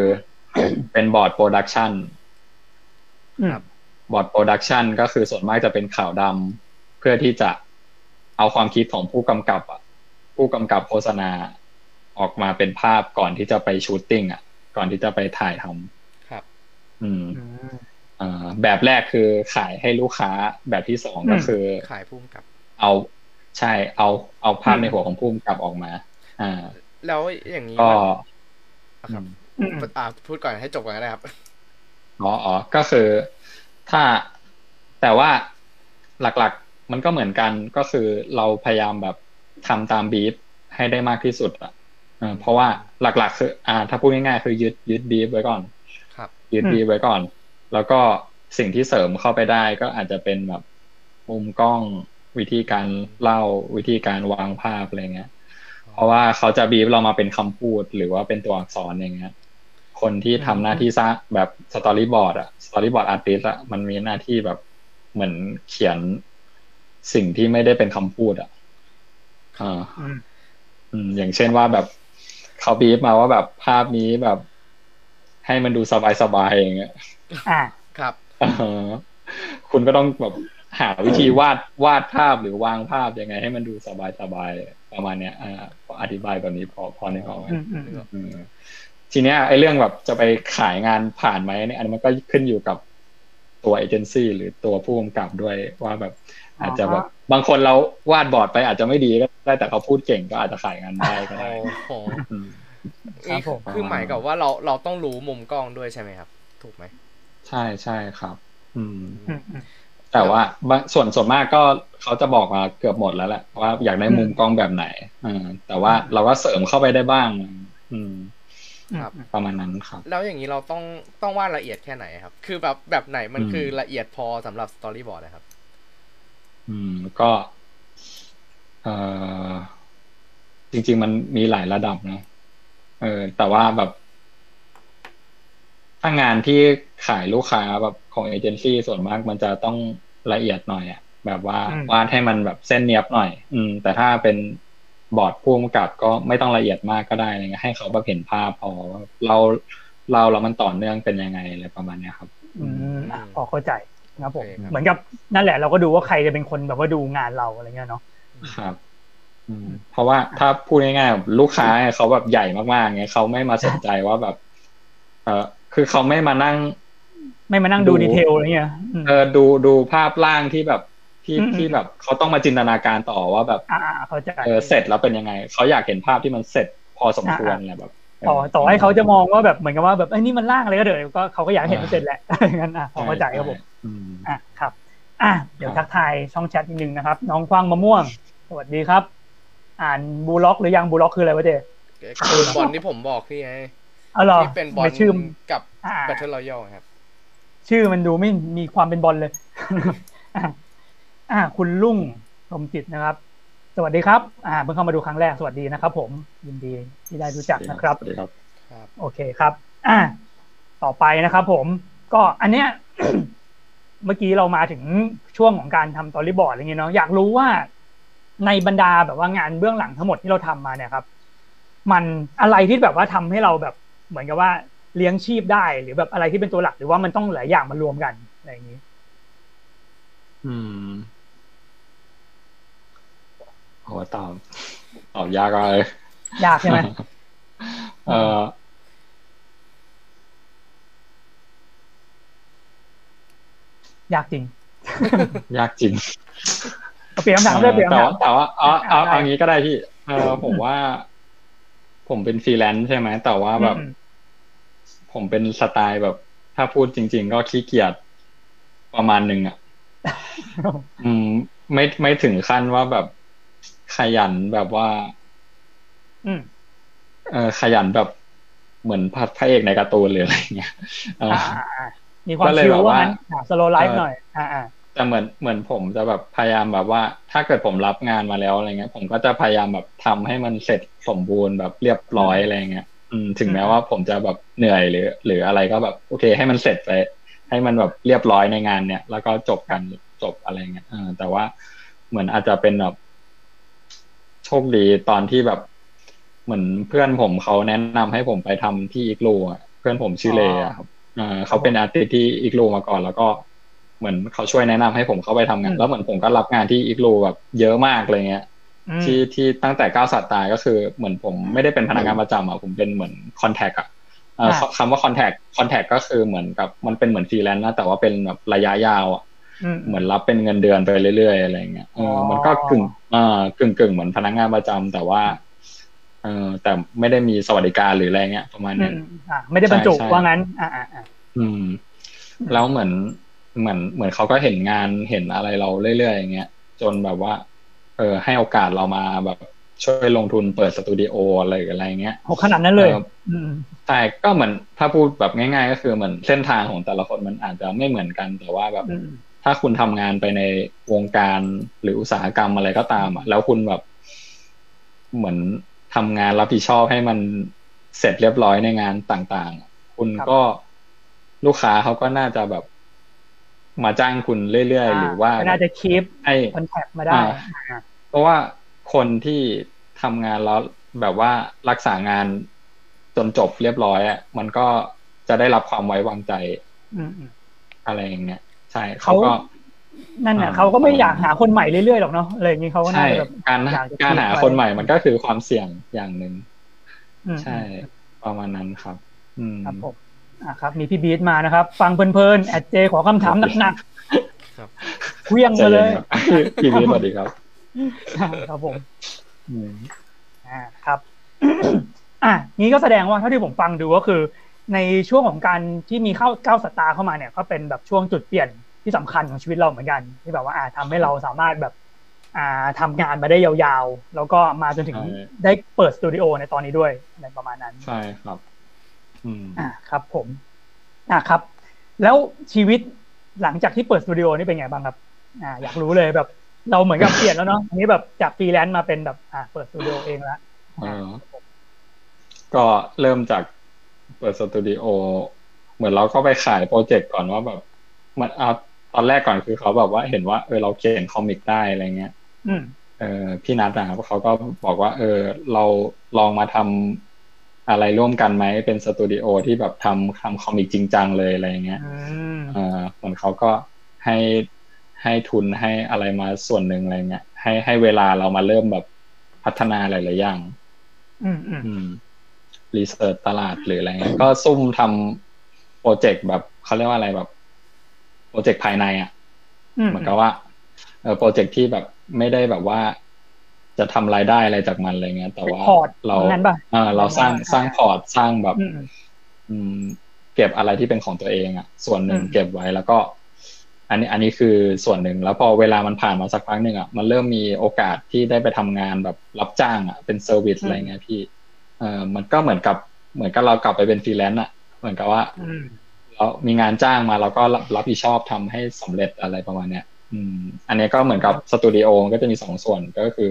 เป็น board production อืม board production ก็คือส่วนมากจะเป็นขาวดำเพื่อที่จะ เอาความคิดของผู้กำกับอะผู้กำกับโฆษณาออกมาเป็นภาพก่อนที่จะไป shooting อะ ก่อนที่จะไปถ่ายทำครับ อืมอืมอ่าแบบแรกคือขายให้ลูกค้าแบบที่สองก็อืมคือ ขายพุ่มกับ เอาใช่เอาเอาภาพอืมในหัวของผู้กำกับออกมา อ่า แล้วอย่างนี้ก็มันครับอืมอ่าพูดก่อนให้จบก่อนก็ได้ครับอ๋ออ๋อก็คือถ้าแต่ว่าหลักๆ มันก็เหมือนกันก็คือเราพยายามแบบทำตามบีฟให้ได้มากที่สุดอะเออเพราะว่าหลัก ๆ คือ อ่า ถ้าพูดง่ายๆคือยึดยึดบีฟไว้ก่อน ครับ ยึดอืมบีฟไว้ก่อน แล้วก็สิ่งที่เสริมเข้าไปได้ก็อาจจะเป็นแบบมุมกล้องวิธีการเล่าวิธีการวางภาพอะไรเงี้ย เพราะว่าเขาจะบีบเรามาเป็นคำพูดหรือว่าเป็นตัวอักษรอย่างเงี้ย คนที่ทำหน้าที่สร้างแบบ storyboard อะ storyboard artist อะมันมีหน้าที่แบบเหมือนเขียน สิ่งที่ไม่ได้เป็นคำพูดอะอ่าอืมอืมอย่างเช่นว่าแบบเขาบีบมาว่าแบบภาพนี้แบบ ให้มันดูสบายๆอย่างเงี้ยอ่าครับเออคุณก็ต้องแบบหาวิธีวาดวาดภาพหรือวางภาพยังไง ให้มันดูสบายๆประมาณเนี้ยอ่าพออธิบายแบบนี้พอพอในกออกไหมอืมอืมอืมอืมทีเนี้ยไอ้เรื่องแบบจะไปขายงานผ่านไหมเนี่ยอันนี้มันก็ขึ้นอยู่กับตัวเอเจนซี่หรือตัวผู้กำกับด้วยว่าแบบ อาจจะแบบบางคนเราวาดบอร์ดไปอาจจะไม่ดีก็ได้แต่เขาพูดเก่งก็อาจจะขายงานได้ก็โอ้ได้โหอืมครับผมคือหมายกับว่าเราเราต้องรู้มุมกล้องด้วยใช่ไหมครับ ถูกไหม ใช่ใช่ครับ อืมอืมอืมแต่ว่าบางส่วนส่วนมากก็เขาจะบอกมาเกือบหมดแล้วแหละว่าอยากได้มุมกล้องแบบไหนอืมแต่ว่าเราก็เสริมเข้าไปได้บ้าง อืมครับประมาณนั้นครับ แล้วอย่างนี้เราต้องต้องวาดละเอียดแค่ไหนครับ คือแบบแบบไหนมันอืมคือละเอียดพอสำหรับสตอรี่บอร์ดนะครับ อืมก็เออจริง ๆ มันมีหลายระดับนะเออ แต่ว่าแบบ ถ้างานที่ขายลูกค้าแบบของเอเจนซี่ส่วนมากมันจะต้องละเอียดหน่อยอะแบบว่าอืมวาดให้มันแบบเส้นเนียบหน่อย อืม แต่ถ้าเป็นบอร์ดพุ่มกับก็ไม่ต้องละเอียดมากก็ได้อะไรเงี้ยให้เขาแบบเห็นภาพพอว่าเราเราแล้วมันต่อเนื่องเป็นยังไงอะไรประมาณเนี้ยครับ อืมอะพอเข้าใจ ครับผมโอเคครับเหมือนกับนั่นแหละเราก็ดูว่าใครจะเป็นคนแบบว่าดูงานเราอะไรเงี้ยเนาะครับอืมเพราะว่าถ้าพูดง่ายๆลูกค้าเขาแบบใหญ่มากๆไงเขาไม่มาสนใจว่าแบบ เออคือเขาไม่มานั่ง ไม่มานั่งดูดูดีเทลอะไรเงี้ยอืมเออดูดูภาพล่างที่แบบที่อืมที่แบบเขาต้องมาจินตนาการต่อว่าแบบอ่าอ่าเข้าใจเออเสร็จแล้วเป็นยังไงเขาอยากเห็นภาพที่มันเสร็จพอสมควรอ่าแหละแบบต่อต่อให้เขาจะมองว่าแบบเหมือนกับว่าแบบไอ้ยนี่มันล่างอะไรก็เดี๋ยวก็เขาก็อยากเห็นมันเสร็จแหละงั้นอะพอเข้าใจครับผม อืมอะครับ อะเดี๋ยวครัทับกทายช่องแชทนิดนึงนะครับ น้องคว้างมะม่วง สวัสดีครับ อ่านบูล็อกหรือยังบูล็อกคืออะไรวะเจคือบอลที่ผมบอกพี่ไงอ๋อเหรอที่เป็นบอลไม่ชื่อกับอ่าแบทเทิลรอยัลครับ ชื่อมันดูไม่มีความเป็นบอลเลยอะอะคุณลุงลมจิตนะครับ สวัสดีครับ อ่าเพิ่งเข้ามาดูครั้งแรกสวัสดีนะครับ ผมยินดีที่ได้รู้จักนะครับสวัสดีครับครับโอเคครับ อ่า ต่อไปนะครับ ผม ก็อันเนี้ย เมื่อกี้เรามาถึงช่วงของการทำตอรี่บอร์ดอะไรเงี้ยเนาะอยากรู้ว่าในบรรดาแบบว่างานเบื้องหลังทั้งหมดที่เราทำมาเนี่ยครับ มันอะไรที่แบบว่าทำให้เราแบบเหมือนกับว่าเลี้ยงชีพได้หรือแบบอะไรที่เป็นตัวหลัก หรือว่ามันต้องหลายอย่างมารวมกันอะไรอย่างนี้ อืมโหตอบตอบยากเลยยากใช่ไหมเออ ยากจริง ยากจริงเอาเปลี่ยนคำถามเลยเปลี่ยนแต่คำถามว่าแต่ว่าเอาเอาได้เอางี้ก็ได้พี่เออผมว่า ผมเป็นฟรีแลนซ์ใช่ไหมแต่ว่าแบบอืมผมเป็นสไตล์แบบ ถ้าพูดจริง ๆ ก็ขี้เกียจประมาณหนึ่งอะอืม ไม่ไม่ถึงขั้นว่าแบบขยันแบบว่า อืมเออขยันแบบเหมือนพระเอกในการ์ตูนหรืออะไรเงี้ย เอออ่าออ่าอ่ามีความก็เลยชิลแบบว่าว่างั้นสโลไลฟ์เออหน่อย อ่าอ่าแต่เหมือนเหมือนผมจะแบบพยายามแบบว่า ถ้าเกิดผมรับงานมาแล้วอะไรเงี้ย ผมก็จะพยายามแบบทำให้มันเสร็จสมบูรณ์แบบเรียบร้อยอะไรเงี้ยอืมถึงแม้ว่าผมจะแบบเหนื่อยหรือ หรืออะไรก็แบบโอเค ให้มันเสร็จไป ให้มันแบบเรียบร้อยในงานเนี้ยแล้วก็จบกันจบอะไรเงี้ยเออแต่ว่าเหมือนอาจจะเป็นแบบโชคดีตอนที่แบบเหมือนเพื่อนผมเขาแนะนำให้ผมไปทำที่อีกลูอะเพื่อนผมชื่อเลอะครับ เออเขาเป็นอาร์ติสต์ที่อีกลูมาก่อน แล้วก็เหมือนเขาช่วยแนะนำให้ผมเข้าไปทำงาน แล้วเหมือนผมก็รับงานที่อีกลูแบบเยอะมากเลยเงี้ยอืมที่ที่ตั้งแต่ก้าวสัตว์ตายก็คือเหมือนผมไม่ได้เป็นพนักงานประจำอะผมเป็นเหมือน contract อะเอ่ออ่าคำว่า contract contract ก็คือเหมือนกับมันเป็นเหมือนฟรีแลนซ์นะแต่ว่าเป็นแบบระยะยาวอะอืมเหมือนรับเป็นเงินเดือนไปเรื่อยๆอะไรเงี้ยเอออ๋อมันก็กึ่งเอ่อกึ่งกึ่งๆเหมือนพนักงานประจำแต่ว่า เออแต่ไม่ได้มีสวัสดิการหรืออะไรเงี้ยประมาณอืเนี้ยมอ่าไม่ได้บรรจุใช่ใช่ว่างั้นอ่าอ่าอ่าอืม แล้วเหมือนเหมือนเหมือนเขาก็เห็นงานเห็นอะไรเราเรื่อยๆอย่างเงี้ยจนแบบว่า เออ ให้โอกาสเรามาแบบช่วยลงทุนเปิดสตูดิโออะไรอะไรเงี้ยโหขนาดนั้นเลยเอออืมใช่ก็เหมือนถ้าพูดแบบง่าย ๆ ก็คือเหมือนเส้นทางของแต่ละคนมันอาจจะไม่เหมือนกัน แต่ว่าแบบอืมถ้าคุณทำงานไปในวงการหรืออุตสาหกรรมอะไรก็ตามอะแล้วคุณแบบเหมือน ทำงานรับผิดชอบให้มันเสร็จเรียบร้อยในงานต่างๆ คุณก็ลูกค้าเขาก็น่าจะแบบ มาจ้างคุณเรื่อยๆ หรือว่าก็น่าจะคีปให้คอนแทคมาได้อ่าอ่าเพราะว่าคนที่ทำงานแล้วแบบว่ารักษางานจนจบเรียบร้อยอะมันก็จะได้รับความไว้วางใจอืมอืมอะไรอย่างเงี้ย ใช่เขาเขาก็ นั่นน่ะอ่าเขาก็ไม่อยากหาคนใหม่เรื่อยๆหรอกเนาะอะไรอย่างนี้เขาก็น่าใช่จะแบบการอยากจะการหา keep ไว้คนใหม่มันก็คือความเสี่ยงอย่างหนึ่งอืมใช่ ประมาณนั้นครับ อืมครับผมอ่าครับ มีพี่บีทมานะครับ ฟังเพลินๆแอดเจขอคำถามหนักครับๆเคลี้ยงใจมาเลเย็นยครับพี่วิทย์สวัสดีครับครับผมอืมอ่าครับ อะนี้ก็แสดงว่าเท่าที่ผมฟังดูก็คือ ในช่วงของการที่มีเข้าเก้าสตาร์เข้ามาเนี่ย ก็เป็นแบบช่วงจุดเปลี่ยน ที่สำคัญของชีวิตเราเหมือนกัน ที่แบบว่าอ่าทำให้เราสามารถแบบ อ่าทำงานมาได้ยาวๆ แล้วก็มาจนถึงใช่ได้เปิดสตูดิโอในตอนนี้ด้วยอะไรประมาณนั้น ใช่ครับ อืมอ่าครับ ผม อ่าครับ แล้วชีวิตหลังจากที่เปิดสตูดิโอนี่เป็นไงบ้างครับ อ่า อยากรู้เลยแบบ เราเหมือนกับเปลี่ยนแล้วเนาะอันนี้แบบจากฟรีแลนซ์มาเป็นแบบ อ่า เปิดสตูดิโอเองแล้วเออก็เริ่มจากเปิดสตูดิโอเหมือนเราก็ไปขาย project ก่อนว่าแบบมันเอา ตอนแรกก่อนคือเขาแบบว่าเห็นว่าเออเราเขียน comic ได้อะไรเงี้ยอืมเออพี่นัทนะครับเขาก็บอกว่า เออ เราลองมาทำอะไรร่วมกันไหมเป็นสตูดิโอที่แบบทำทำ comic จริงจังเลยอะไรเงี้ยอืมเออเหมือนเขาก็ให้ให้ทุนให้อะไรมาส่วนหนึ่งอะไรเงี้ยให้ให้เวลาเรามาเริ่มแบบพัฒนาหลายๆอย่าง อืมอืมอืม research ตลาดหรืออะไรเงี้ยก็ซุ่มทำ project แบบเขาเรียกว่าอะไรแบบ project ภายในอะอืมเหมือนกับว่าเออ project ที่แบบไม่ได้แบบว่า จะทำรายได้อะไรจากมันอะไรเงี้ย แต่ว่า port เรางั้นป่ะเออเราสร้างสร้าง port สร้างแบบอืมอืม เก็บอะไรที่เป็นของตัวเองอะ ส่วนหนึ่งอืมเก็บไว้แล้วก็ อันนี้ อันนี้คือส่วนหนึ่งแล้วพอเวลามันผ่านมาสักพักหนึ่งอะมันเริ่มมีโอกาสที่ได้ไปทำงานแบบรับจ้างอะเป็น service อะไรเงี้ยพี่ เออมันก็เหมือนกับเหมือนกับเรากลับไปเป็นฟรีแลนซ์อะ เหมือนกับว่าอืม เรามีงานจ้างมาเราก็รับรับผิดชอบทำให้สำเร็จอะไรประมาณเนี้ยอืม อันนี้ก็เหมือนกับสตูดิโอมันก็จะมีสองส่วนก็คือ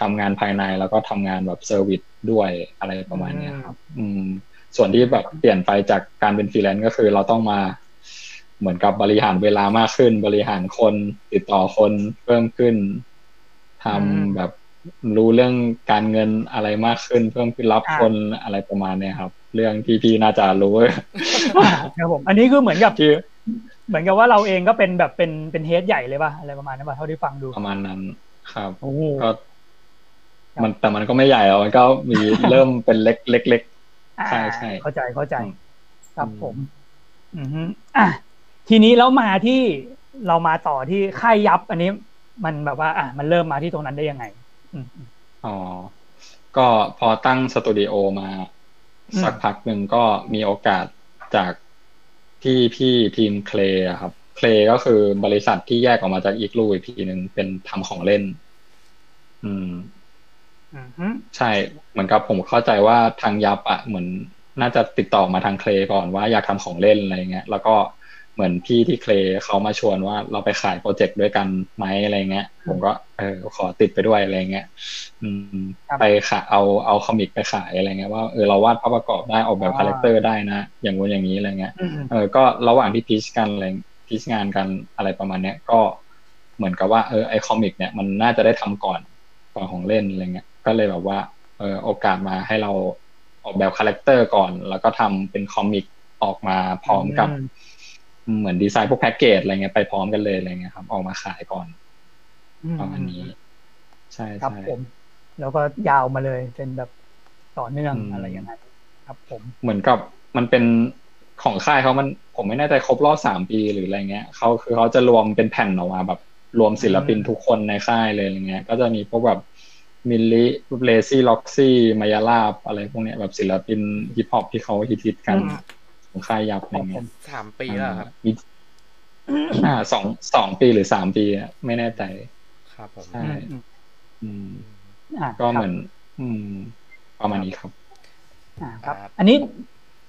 ทำงานภายในแล้วก็ทำงานแบบ service ด้วยอะไรประมาณเนี้ยครับ อืม ส่วนที่แบบเปลี่ยนไปจากการเป็นฟรีแลนซ์ก็คือเราต้องมาเหมือนกับบริหารเวลามากขึ้น บริหารคนติดต่อคนเพิ่มขึ้นทำอืมแบบรู้เรื่องการเงินอะไรมากขึ้น เพิ่มขึ้นรับอ่าคนอะไรประมาณเนี้ยครับ เรื่องที่พี่น่าจะรู้ครับผมอันนี้คือเหมือนกับที่เหมือนกับว่าเราเองก็เป็นแบบเป็นเป็นเฮดใหญ่เลยป่ะอะไรประมาณนั้นป่ะเท่าที่ฟังดูประมาณนั้น ครับโอ้ก็ครับมันแต่มันก็ไม่ใหญ่หรอกมันก็มีเริ่มเป็นเล็กเล็กเล็กอ่าใช่ใช่เข้าใจเข้าใจอืมครับอืมผม อือฮึอะทีนี้แล้วมาที่เรามาต่อที่ค่ายยับ อันนี้มันแบบว่า อะมันเริ่มมาที่ตรงนั้นได้ยังไงอืมอืมอ๋อก็พอตั้งสตูดิโอมาอืม สักพักหนึ่งก็มีโอกาสจากที่พี่ทีมเคลครับ เคลก็คือบริษัทที่แยกออกมาจากอีกลูอีกทีหนึ่งเป็นทำของเล่น อืมอือฮึใช่เหมือนกับผมเข้าใจว่าทางยับอะเหมือนน่าจะติดต่อมาทางเคลก่อนว่าอยากทำของเล่นอะไรเงี้ย แล้วก็ เหมือนพี่ที่เคลเขามาชวนว่าเราไปขายโปรเจกต์ด้วยกันไหมอะไรเงี้ย ผมก็เออขอติดไปด้วยอะไรเงี้ยอืม ไปขายเอาเอา comic ไปขายอะไรเงี้ยว่าเออเราวาดภาพประกอบได้ออกแบบคาแรคเตอร์ได้นะ อย่างงู้นอย่างนี้อะไรเงี้ยอืมอืมเออก็ระหว่างที่ pitch กันอะไร pitch งานกันอะไรประมาณเนี้ยก็เหมือนกับว่าเออไอ comic เนี่ยมันน่าจะได้ทำก่อนก่อนของเล่นอะไรเงี้ย ก็เลยแบบว่าเออโอกาสมาให้เราออกแบบคาแรคเตอร์ก่อน แล้วก็ทำเป็น comic ออกมาพร้อมกับ เหมือนดีไซน์พวกแพ็กเกจอะไรเงี้ยไปพร้อมกันเลยอะไรเงี้ยครับ ออกมาขายก่อนอืมประมาณนี้ ใช่ครับใช่ผมแล้วก็ยาวมาเลยเป็นแบบต่อเนื่องอืมอะไรอย่างนั้นครับผมเหมือนกับมันเป็นของค่ายเขามันผมไม่แน่ใจครบรอบสามปีหรืออะไรเงี้ยเขาคือเขาจะรวมเป็นแผ่นออกมาแบบรวมศิลปินทุกคนในค่ายเลยอะไรเงี้ย ก็จะมีพวกแบบมิลลิ Lazyloxy มายาลาบอะไรพวกเนี้ยแบบศิลปินฮิปฮอปที่เขาฮิตๆกันอืม ของค่าย YUPP อะไรครับผเงี้มยสามปีแล้วครับมีอ่าสองสองปีหรือสามปีอะไม่แน่ใจครับผมใช่อืมอืมอ่าก็ครับเหมือน อืม ประมาณนี้ครับ อ่าครับ อันนี้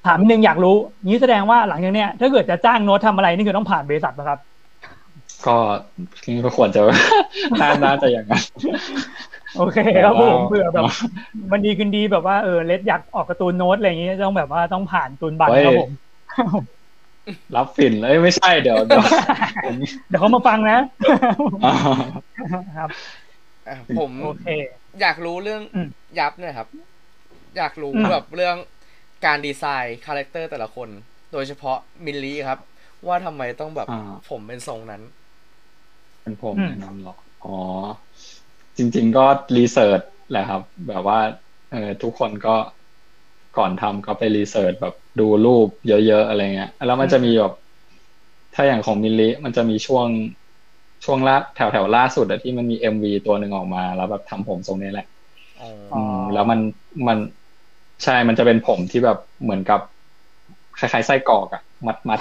ถามนิดนึงอยากรู้นี้แสดงว่าหลังจากเนี้ยถ้าเกิดจะจ้างโน้ตทำอะไรนี่คือต้องผ่านบริษัทป่ะครับ ก็นี่ก็ควรจะน่าน่าจะอย่างนั้น โอเคครับผมเผื่อแบบมันดีขึ้นดีแบบว่าเออเลดอยากออกการ์ตูนโน้ตอะไรอย่างงี้ต้องแบบว่าต้องผ่านตูนบัตรครับผมรับฝิ่นเลยไม่ใช่เดี๋ยวเดี๋ยวผมเดี๋ยวเขามาฟังนะอ่าครับอะผมโอเค อยากรู้เรื่องอืมยับเนี่ยครับ อยากรู้อืมแบบเรื่องการดีไซน์คาแรคเตอร์แต่ละคน โดยเฉพาะมิลลี่ครับ ว่าทำไมต้องแบบอ่าผมเป็นทรงนั้น เป็นผมอืมแนะนำหรออ๋อ จริง ๆ ก็ research แหละครับ แบบว่าเออทุกคนก็ก่อนทำก็ไป research แบบดูรูปเยอะๆอะไรเงี้ย แล้วมันจะมีแบบถ้าอย่างของมิลลิมันจะมีช่วงช่วงล่าแถวแถวๆล่าสุดอะที่มันมี MV ตัวหนึ่งออกมา แล้วแบบทำผมทรงนี้แหละอ๋ออ๋อมแล้วมันมันใช่มันจะเป็นผมที่แบบเหมือนกับคล้ายๆไส้กรอกอะมัดมัด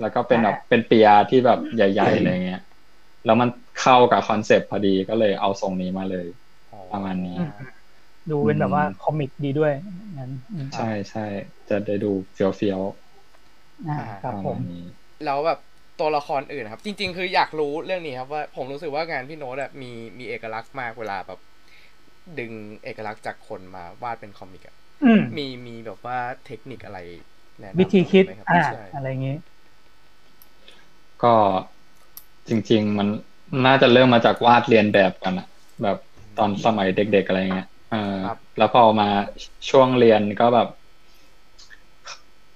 แล้วก็เป็นแบบเป็นเปียที่แบบใหญ่ๆอะไรเงี้ย แล้วมัน เข้ากับคอนเซปต์พอดีก็เลยเอาทรงนี้มาเลย ประมาณนี้ ดูเป็นแบบว่า comic ดีด้วยงั้นใช่ใช่จะได้ดูเฟี้ยวเฟี้ยวครับผมแล้วแบบตัวละครอื่นครับ จริง ๆ คืออยากรู้เรื่องนี้ครับว่าผมรู้สึกว่างานพี่โน้ตแบบมีมีเอกลักษณ์มากเวลาแบบ ดึงเอกลักษณ์จากคนมาวาดเป็นคอมิกอะมีมีแบบว่าเทคนิคอะไรแนะนำวิธีคิดไหมรับอ่าใช่อะไรอย่างงี้ ก็จริง ๆ มัน น่าจะเริ่มมาจากวาดเรียนแบบกันอะแบบตอนสมัยเด็กๆอะไรเงี้ยเออแล้วพอมาช่วงเรียนก็แบบ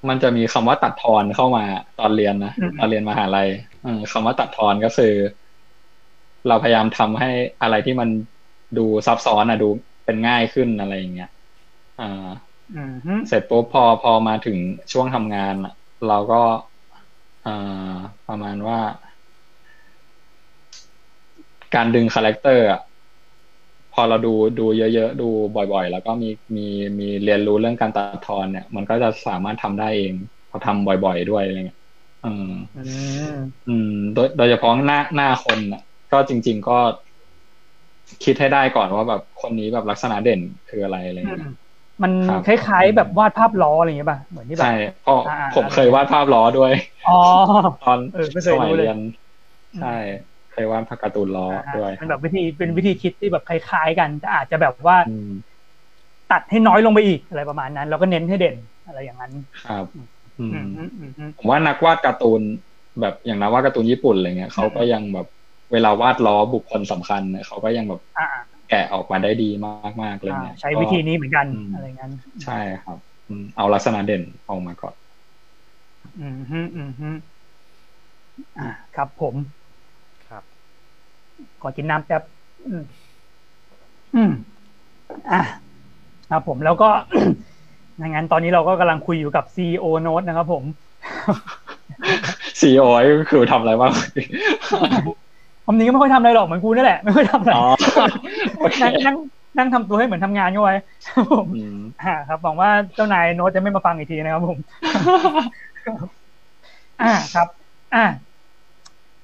มันจะมีคำว่าตัดทอนเข้ามาตอนเรียนนะตอนเรียนมหาลัยอืมคำว่าตัดทอนก็คือ เราพยายามทำให้อะไรที่มันดูซับซ้อนอะดูเป็นง่ายขึ้นอะไรอย่างเงี้ยอ่าอืมฮึเสร็จปุ๊บพอพอมาถึงช่วงทำงานอะเราก็อ่าประมาณว่า การดึงคาแรคเตอร์อะพอเราดูดูเยอะๆดูบ่อย ๆ แล้วก็มีมีมีเรียนรู้เรื่องการตัดทอนเนี่ย มันก็จะสามารถทำได้เองพอทำบ่อยๆด้วยอะไรเงี้ยอืมอืมอืม โดยโดยเฉพาะหน้าหน้าคนน่ะ ก็จริง ๆก็ คิดให้ได้ก่อนว่าแบบคนนี้แบบลักษณะเด่นคืออะไรอะไรอืเงี้ยมมันครับคล้ายๆแบบวาดภาพล้ออะไรอย่างเงี้ยป่ะเหมือนที่แบบใช่เพราะอ่าผมเคยวาดภาพล้อด้วยอ๋อตอนเออไม่เคสยมัยรู้เลยเรียนใช่ เคยวาดภาพการ์ตูนล้อด้วยมันแบบวิธีเป็นวิธีคิดที่แบบคล้ายๆกันแต่อาจจะแบบว่าตัดให้น้อยลงไปอีกอะไรประมาณนั้น แล้วก็เน้นให้เด่นอะไรอย่างนั้น ครับผมว่านักวาดการ์ตูน แบบอย่างนักวาดการ์ตูนญี่ปุ่นอะไรเงี้ยเขาก็ยังแบบเวลาวาดล้อบุคคลสำคัญเขาก็ยังแบบแกะออกมาได้ดีมากๆเลยเนี่ยใช้วิธีนี้เหมือนกันออะไรงั้นใช่ครับเอาลักษณะเด่นออกมาก่อนอืมฮึอืมฮึอ่าครับผม ขอกินน้ำแป๊บอืมอืมอะครับผมแล้วก็งั้นตอนนี้เราก็กำลังคุยอยู่กับ CEO Note นะครับผมซีโอก็คือทำอะไรบ้างความจริงก็ไม่ค่อยทำอะไรหรอกเหมือนกูนี่แหละ ไม่ค่อยทำอะไรอ๋อโอเคนั่งนั่งนั่งทำตัวให้เหมือนทำงานก็ไว้ครับผมอืมอ่าครับหวังว่าเจ้านายโน้ตจะไม่มาฟังอีกทีนะครับผม อ่าครับ อ่า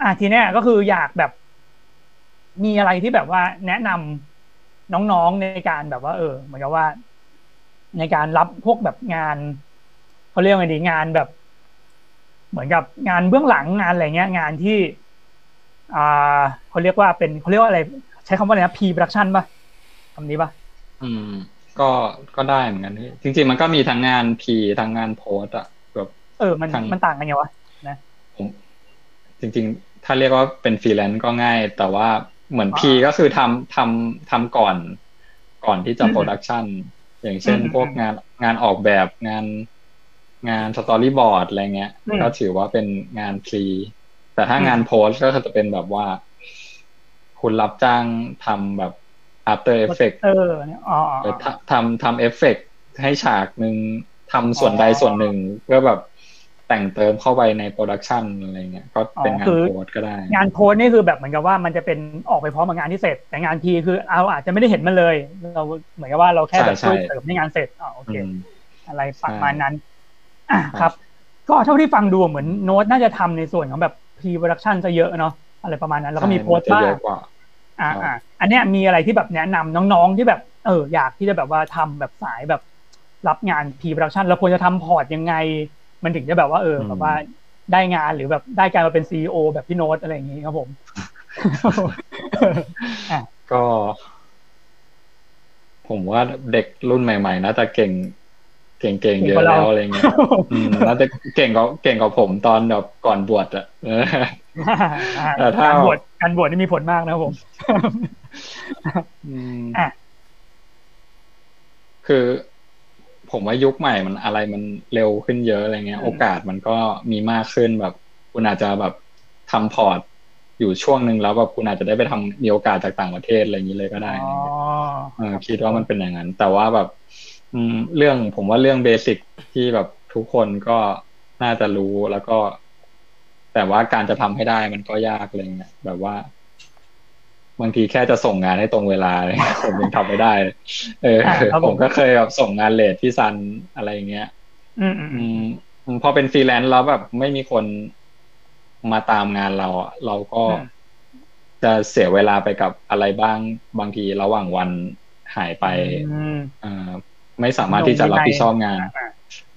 อ่าทีเนี้ยก็คืออยากแบบ มีอะไรที่แบบว่าแนะนำน้องๆในการแบบว่า เออ เหมือนกับว่า ในการรับพวกแบบงานเขาเรียกว่าไงดีงานแบบ เหมือนกับงานเบื้องหลังงานอะไรเงี้ย งานที่ อ่าเขาเรียกว่าเป็นเขาเรียกว่าอะไร ใช้คำว่าอะไรนะพีโปรดักชันป่ะคำนี้ป่ะอืม ก็ก็ได้เหมือนกันพี่จริง ๆ มันก็มีทั้งงานพีทั้งงานโพสอะแบบเออมันทางมันต่างกันไงวะผมจริง ๆ ถ้าเรียกว่าเป็นฟรีแลนซ์ก็ง่าย แต่ว่าเหมือนอ่า pre ก็คือทำทำทำก่อน ก่อนที่จะอืมโปรดักชันอย่างเช่นอืมพวกงานงานออกแบบงานงาน storyboard อะไรเงี้ยอืมก็ถือว่าเป็นงาน pre แต่ถ้างานโพสก็จะเป็นแบบว่า คุณรับจ้างทำแบบ After Effects เออเนี่ยอ๋ออ๋อเอออ๋อทำทำทำเอฟเฟกต์ให้ฉากหนึ่งทำส่วนใดอ๋อส่วนหนึ่งเพื่อแบบ แต่งเติมเข้าไปใน production อะไรเงี้ยก็เป็นงานคือโพสก็ได้ งานโพสต์นี่คือแบบเหมือนกับว่ามันจะเป็นออกไปพร้อมกับงานที่เสร็จ แต่งาน pre คือเราอาจจะไม่ได้เห็นมันเลย เราเหมือนกับว่าเราแค่แบบใช่ช่วยใช่เสริมให้งานเสร็จอ๋อโอเคอืมอะไรประมาณใช่นั้นอะครับ ก็เท่าที่ฟังดูเหมือนโน้ตน่าจะทำในส่วนของแบบ pre-production จะเยอะเนาะอะไรประมาณนั้น แล้วก็มีโพสต์ใช่บ้างนจะเยอะกว่าอ่าครับอ่าอันเนี้ยมีอะไรที่แบบแนะนำน้องๆที่แบบเอออยากที่จะแบบว่าทำแบบสายแบบรับงาน pre-production เราควรจะทำ port ยังไง มันถึงจะแบบว่าเออแบบว่าได้งานหรือแบบได้การมาเป็น CEO แบบพี่โน้ตอะไรอย่างงี้ครับผมอะก็ ผมว่าเด็กรุ่นใหม่ๆน่าจะเก่ง เก่งๆเยอะแล้วอะไรเงี้ยอืมน่าจะเก่งกว่าเก่งกว่าผมตอนแบบก่อนบวชอะเออแต่ถ้าการบวชการบวชนี่มีผลมากนะครับผมอืมอะคือ ผมว่ายุคใหม่มันอะไรมันเร็วขึ้นเยอะอะไรเงี้ยอืมโอกาสมันก็มีมากขึ้นแบบ คุณอาจจะแบบทำพอร์ตอยู่ช่วงหนึ่งแล้วแบบคุณอาจจะได้ไปทำมีโอกาสจากต่างประเทศอะไรอย่างนี้เลยก็ได้อ๋อเออคิดว่ามันเป็นอย่างนั้น แต่ว่าแบบอืมเรื่องผมว่าเรื่อง basic ที่แบบทุกคนก็น่าจะรู้แล้วก็ แต่ว่าการจะทำให้ได้มันก็ยากอะไรเงี้ยแบบว่า บางทีแค่จะส่งงานให้ตรงเวลาเลยผมยังทำไม่ได้ เออผมก็เคยแบบส่งงาน late ที่ซันอะไรเงี้ยอืมอืมพอเป็นฟรีแลนซ์แล้วแบบไม่มีคนมาตามงานเราเราก็จะเสียเวลาไปกับอะไรบ้างบางทีระหว่างวันหายไปอ่าไม่สามารถที่จะรับผิดชอบงาน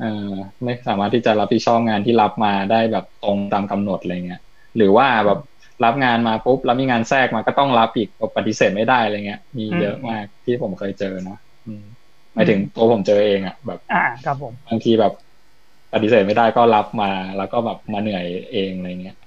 เออไม่สามารถที่จะรับผิดชอบงานที่รับมาได้แบบตรงตามกำหนดอะไรเงี้ย หรือว่าแบบ รับงานมาปุ๊บแล้วมีงานแทรกมาก็ต้องรับอีกปฏิเสธไม่ได้อะไรเงี้ย มีเยอะมากที่ผมเคยเจอเนาะหมายถึงตัวผมเจอเองอะ แบบ อ่าครับผมบางทีแบบปฏิเสธไม่ได้ก็รับมา แล้วก็แบบมาเหนื่อยเองอะไรเงี้ย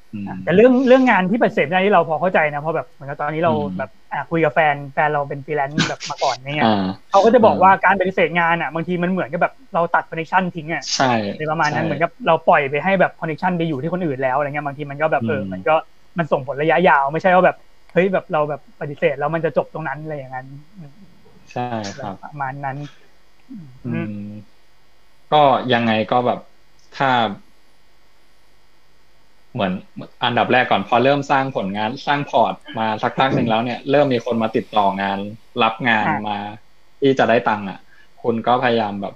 แต่เรื่องเรื่องงานที่ปฏิเสธได้ที่เราพอเข้าใจนะเพราะแบบเหมือนกับตอนนี้เราแบบคุยกับแฟนแฟนเราเป็นฟรีแลนซ์แบบมาก่อนเนี่ยเขาก็จะบอกว่าการปฏิเสธงานอะบางทีมันเหมือนกับแบบเราตัด connection ทิ้งอะใช่ในประมาณนั้นเหมือนกับเราปล่อยไปให้แบบ connection ไปอยู่ที่คนอื่นแล้วอะไรเงี้ยบางทีมันก็แบบเออมันก็ มันส่งผลระยะยาว ไม่ใช่ว่าแบบเฮ้ยแบบเราแบบปฏิเสธแล้วมันจะจบตรงนั้นอะไรอย่างนั้นใช่ครับประมาณนั้นก็ยังไงก็แบบถ้า เหมือนอันดับแรกก่อนพอเริ่มสร้างผลงานสร้างพอร์ตมาสักพักหนึ่งแล้วเนี่ย เริ่มมีคนมาติดต่องาน รับงานมา ที่จะได้ตังค์อะ คุณก็พยายามแบบ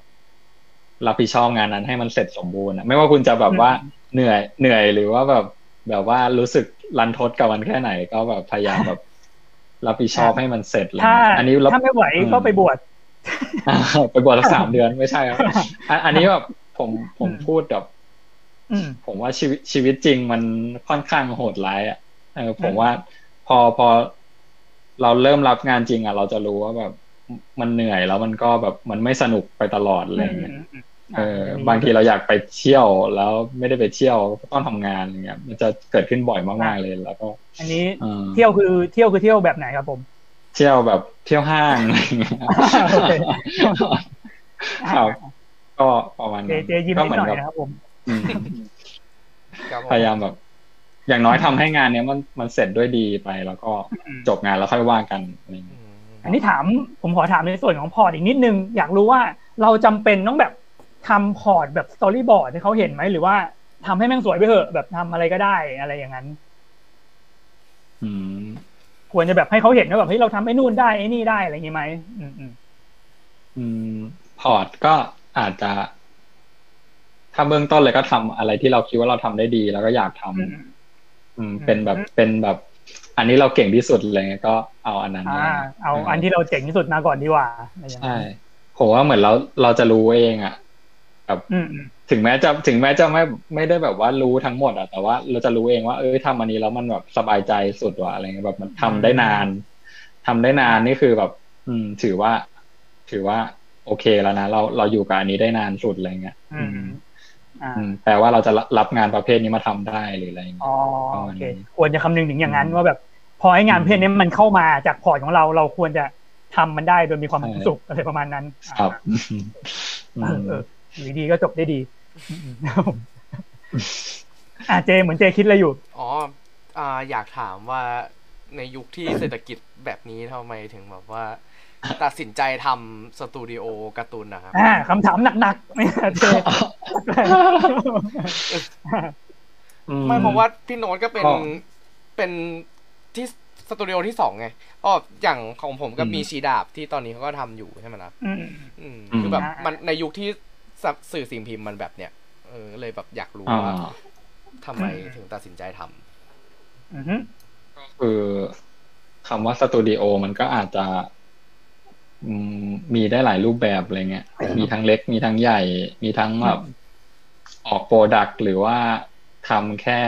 รับผิดชอบงานนั้นให้มันเสร็จสมบูรณ์ไม่ว่าคุณจะแบบว่าเหนื่อยเหนื่อยหรือว่าแบบแบบว่ารู้สึก รันทดกับมันแค่ไหนก็แบบพยายามแบบ รับผิดชอบให้มันเสร็จเลยอันนี้ถ้าไม่ไหวก็ไปบวชไปบวชสักสามเดือนไม่ใช่ครับอันนี้แบบผมผมพูดแบบผมว่าชีวิตชีวิตจริงมันค่อนข้างโหดร้ายอะเออผมว่าพอพอเราเริ่มรับงานจริงอะ เราจะรู้ว่าแบบมันเหนื่อยแล้วมันก็แบบมันไม่สนุกไปตลอดอะไรเงี้ย เออบางทีเราอยากไปเที่ยวแล้วไม่ได้ไปเที่ยวต้องทำงานอย่างเงี้ยมันจะเกิดขึ้นบ่อยมากๆเลยแล้วก็ อันนี้เที่ยวคือเที่ยวคือเที่ยวแบบไหนครับผม เที่ยวแบบเที่ยวห้างอะไรเงี้ยครับก็ประมาณนี้ก็เหมือนกับผมพยายามแบบ อย่างน้อยทำให้งานเนี้ยมันมันเสร็จด้วยดีไปแล้วก็จบงานแล้วค่อยว่ากันอันนี้ถามผมขอถามในส่วนของ port อีกนิดนึง อยากรู้ว่าเราจำเป็นต้องแบบ ทำ port แบบ storyboard ให้เขาเห็นไหมหรือว่าทำให้แม่งสวยไปเถอะแบบทำอะไรก็ได้อะไรอย่างนั้นควรจะแบบให้เขาเห็นว่าแบบเฮ้ยเราทำไอ้นู่นได้ไอ้นี่ได้อะไรอย่างนี้ไหมอืมอืมพอร์ตก็อาจจะถ้าเบื้องต้นเลยก็ทำอะไรที่เราคิดว่าเราทำได้ดี แล้วก็อยากทำอืม เป็นแบบเป็นแบบ อันนี้เราเก่งที่สุดเลยก็เอาอันนั้นเอาอันที่เราเก่งที่สุดมาก่อนดีกว่าใช่ผมว่าเหมือนเราเราจะรู้เองอะ แบบถึงแม้จะถึงแม้จะไม่ไม่ได้แบบว่ารู้ทั้งหมดอะแต่ว่าเราจะรู้เองว่า เอ้ยทำอันนี้แล้วมันแบบสบายใจสุดว่ะอะไรเงี้ยแบบมันทำได้นานทำได้นานนี่คือแบบ อืม ถือว่า ถือว่า โอเคแล้วนะเราเราอยู่กับอันนี้ได้นานสุดอะไรเงี้ยอืมแปลว่าเราจะรับงานประเภทนี้มาทำได้หรืออะไรอ๋อโอเคควรจะคำนึงถึงอย่างนั้นว่าแบบ พอให้งานประเภทนี้มันเข้ามาจากพอร์ตของเราเราควรจะทำมันได้โดยมีความสุขอะไรประมาณนั้น ครับเออดีก็จบได้ดีอ่าเจเหมือนเจคิดอะไรอยู่ อ๋ออ่าอยากถามว่าในยุคที่เศรษฐกิจแบบนี้ทำไมถึงแบบว่า ตัดสินใจทำสตูดิโอการ์ตูนนะครับอ่าคำถามหนักๆไม่เจไม่เพราะว่าพี่โน้ตก็เป็นเป็นที่สตูดิโอที่สองไงอ๋ออย่างของผมก็มีชีดาบที่ตอนนี้เขาก็ทำอยู่ใช่ไหมล่ะอืมคือแบบมันในยุคที่ สื่อสิ่งพิมพ์มันแบบเนี้ยเออเลยแบบอยากรู้ว่าทำไมถึงตัดสินใจทำก็คือคำว่าสตูดิโอมันก็อาจจะมีได้หลายรูปแบบอะไรเงี้ย มีทั้งเล็ก มีทั้งใหญ่ มีทั้งแบบออก product หรือว่าทำแค่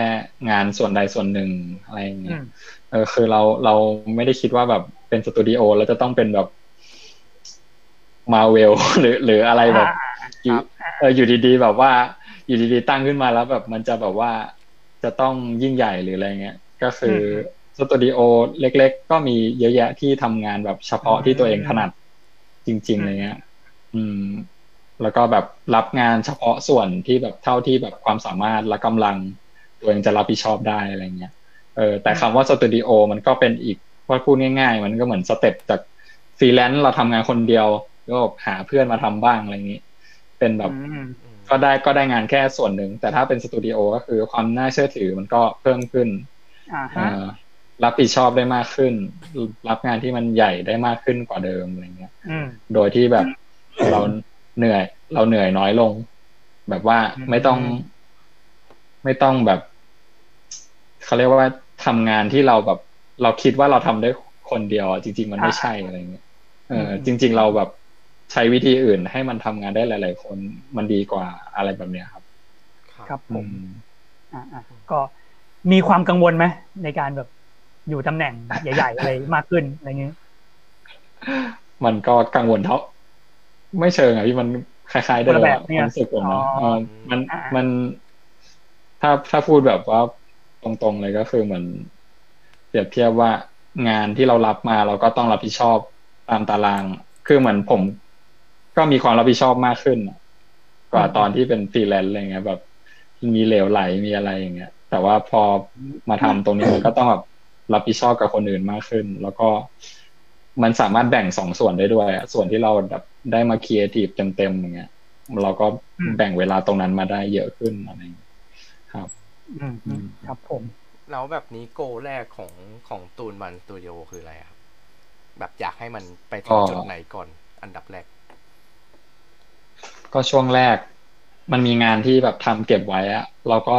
งานส่วนใดส่วนหนึ่งอะไรเงี้ย เออคือเราเราไม่ได้คิดว่าแบบเป็นสตูดิโอแล้วจะต้องเป็นแบบมาเวลหรือหรืออะไรแบบ เอออยู่ดีๆ แบบว่า อยู่ดีๆตั้งขึ้นมาแล้วแบบมันจะแบบว่าจะต้องยิ่งใหญ่หรืออะไรเงี้ยก็คือสตูดิโอเล็ก ๆ ก็มีเยอะแยะที่ทำงานแบบเฉพาะที่ตัวเองถนัดจริงๆอะไรเงี้ย อืม แล้วก็แบบรับงานเฉพาะส่วนที่แบบเท่าที่แบบความสามารถและกำลังตัวเองจะรับผิดชอบได้อะไรเงี้ย เออ แต่คำว่าสตูดิโอมันก็เป็นอีกว่าพูดง่าย ๆ มันก็เหมือน step จากฟรีแลนซ์เราทำงานคนเดียวก็หาเพื่อนมาทำบ้างอะไรอย่างนี้ เป็นแบบก็ได้ก็ได้งานแค่ส่วนหนึ่ง แต่ถ้าเป็นสตูดิโอก็คือความน่าเชื่อถือมันก็เพิ่มขึ้นอ่ารับผิดชอบได้มากขึ้น รับงานที่มันใหญ่ได้มากขึ้นกว่าเดิมอะไรเงี้ยโดยที่แบบเราเหนื่อย เราเหนื่อยน้อยลง แบบว่าไม่ต้อง ไม่ต้องแบบเขาเรียกว่าทำงานที่เราแบบ เราคิดว่าเราทำได้คนเดียวจริง ๆ มันไม่ใช่อะไรเงี้ยเออจริง ๆ เราแบบ ใช้วิธีอื่นให้มันทำงานได้หลาย ๆ คนมันดีกว่าอะไรแบบเนี้ยครับ ครับผมอ่าก็มีความกังวลไหมในการแบบอยู่ตำแหน่งใหญ่ ๆ อะไรมากขึ้นอะไรเงี้ยมันก็กังวลเท่าไม่เชิงอะพี่มันคล้ายๆเดิมความรู้สึกผมนะมันมันถ้าถ้าพูดแบบว่าตรงๆเลยก็คือเหมือนเปรียบเทียบว่างานที่เรารับมาเราก็ต้องรับผิดชอบตามตาราง คือเหมือนผม ก็มีความรับผิดชอบมากขึ้น กว่าตอนที่เป็นฟรีแลนซ์อะไรเงี้ยแบบ มีเหลวไหลมีอะไรอย่างเงี้ย แต่ว่าพอมาทำตรงนี้มันก็ต้องแบบรับผิดชอบกับคนอื่นมากขึ้น แล้วก็มันสามารถแบ่งสองส่วนได้ด้วยส่วนที่เราแบบได้มาครีเอทีฟเต็มๆอย่างเงี้ยเราก็แบ่งเวลาตรงนั้นมาได้เยอะขึ้นอะไรครับอืมครับผม แล้วแบบนี้ goal แรกของของตูนบันสตูดิโอคืออะไรครับแบบอยากให้มันไปถึงจุดไหนก่อนอันดับแรก ก็ช่วงแรก มันมีงานที่แบบทำเก็บไว้อะเราก็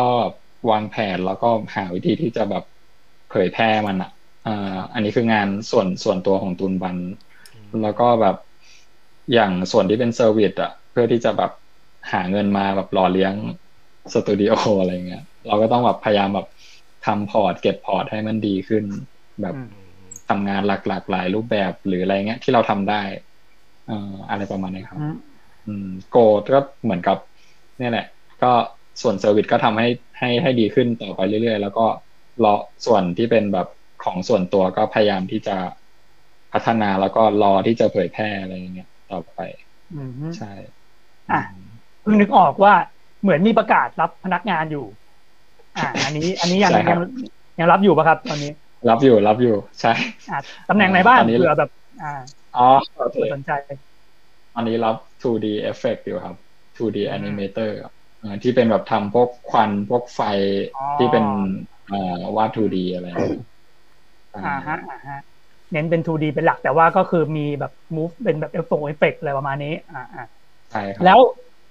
วางแผนแล้วก็หาวิธีที่จะแบบเผยแพร่มันอะอ่าอันนี้คืองานส่วนส่วนตัวของตูนบัน แล้วก็แบบอย่างส่วนที่เป็นเซอร์วิสอะเพื่อที่จะแบบหาเงินมาแบบหล่อเลี้ยงสตูดิโออะไรเงี้ย เราก็ต้องแบบพยายามแบบทำ port เก็บ port ให้มันดีขึ้น แบบทำงานหลากๆหลายรูปแบบหรืออะไรเงี้ยที่เราทำได้ออะไรประมาณนี้ครับอืม goal ก็เหมือนกับนี่แหละ ก็ส่วน service ก็ทำให้ให้ให้ดีขึ้นต่อไปเรื่อยๆ แล้วก็รอส่วนที่เป็นแบบของส่วนตัวก็พยายามที่จะพัฒนาแล้วก็รอที่จะเผยแพร่อะไรอย่างเงี้ยต่อไปใช่อะเพิ่งนึกออกว่าเหมือนมีประกาศรับพนักงานอยู่ อ่า อันนี้ อันนี้ยังยังยังรับอยู่ปะครับ ตอนนี้ รับอยู่รับอยู่ใช่ตำแหน่งไหนบ้างเผื่อแบบ อ่าอ๋อสนใจ อันนี้รับ 2D effect อยู่ครับ 2D animator ที่เป็นแบบทำพวกควันพวกไฟที่เป็นวาด 2D อะไรอ่าฮะอ่าฮะเน้นเป็น 2D เป็นหลักแต่ว่าก็คือมีแบบ move เป็นแบบเอฟเฟกต์อะไรประมาณนี้ อ่าอ่าใช่ครับแล้ว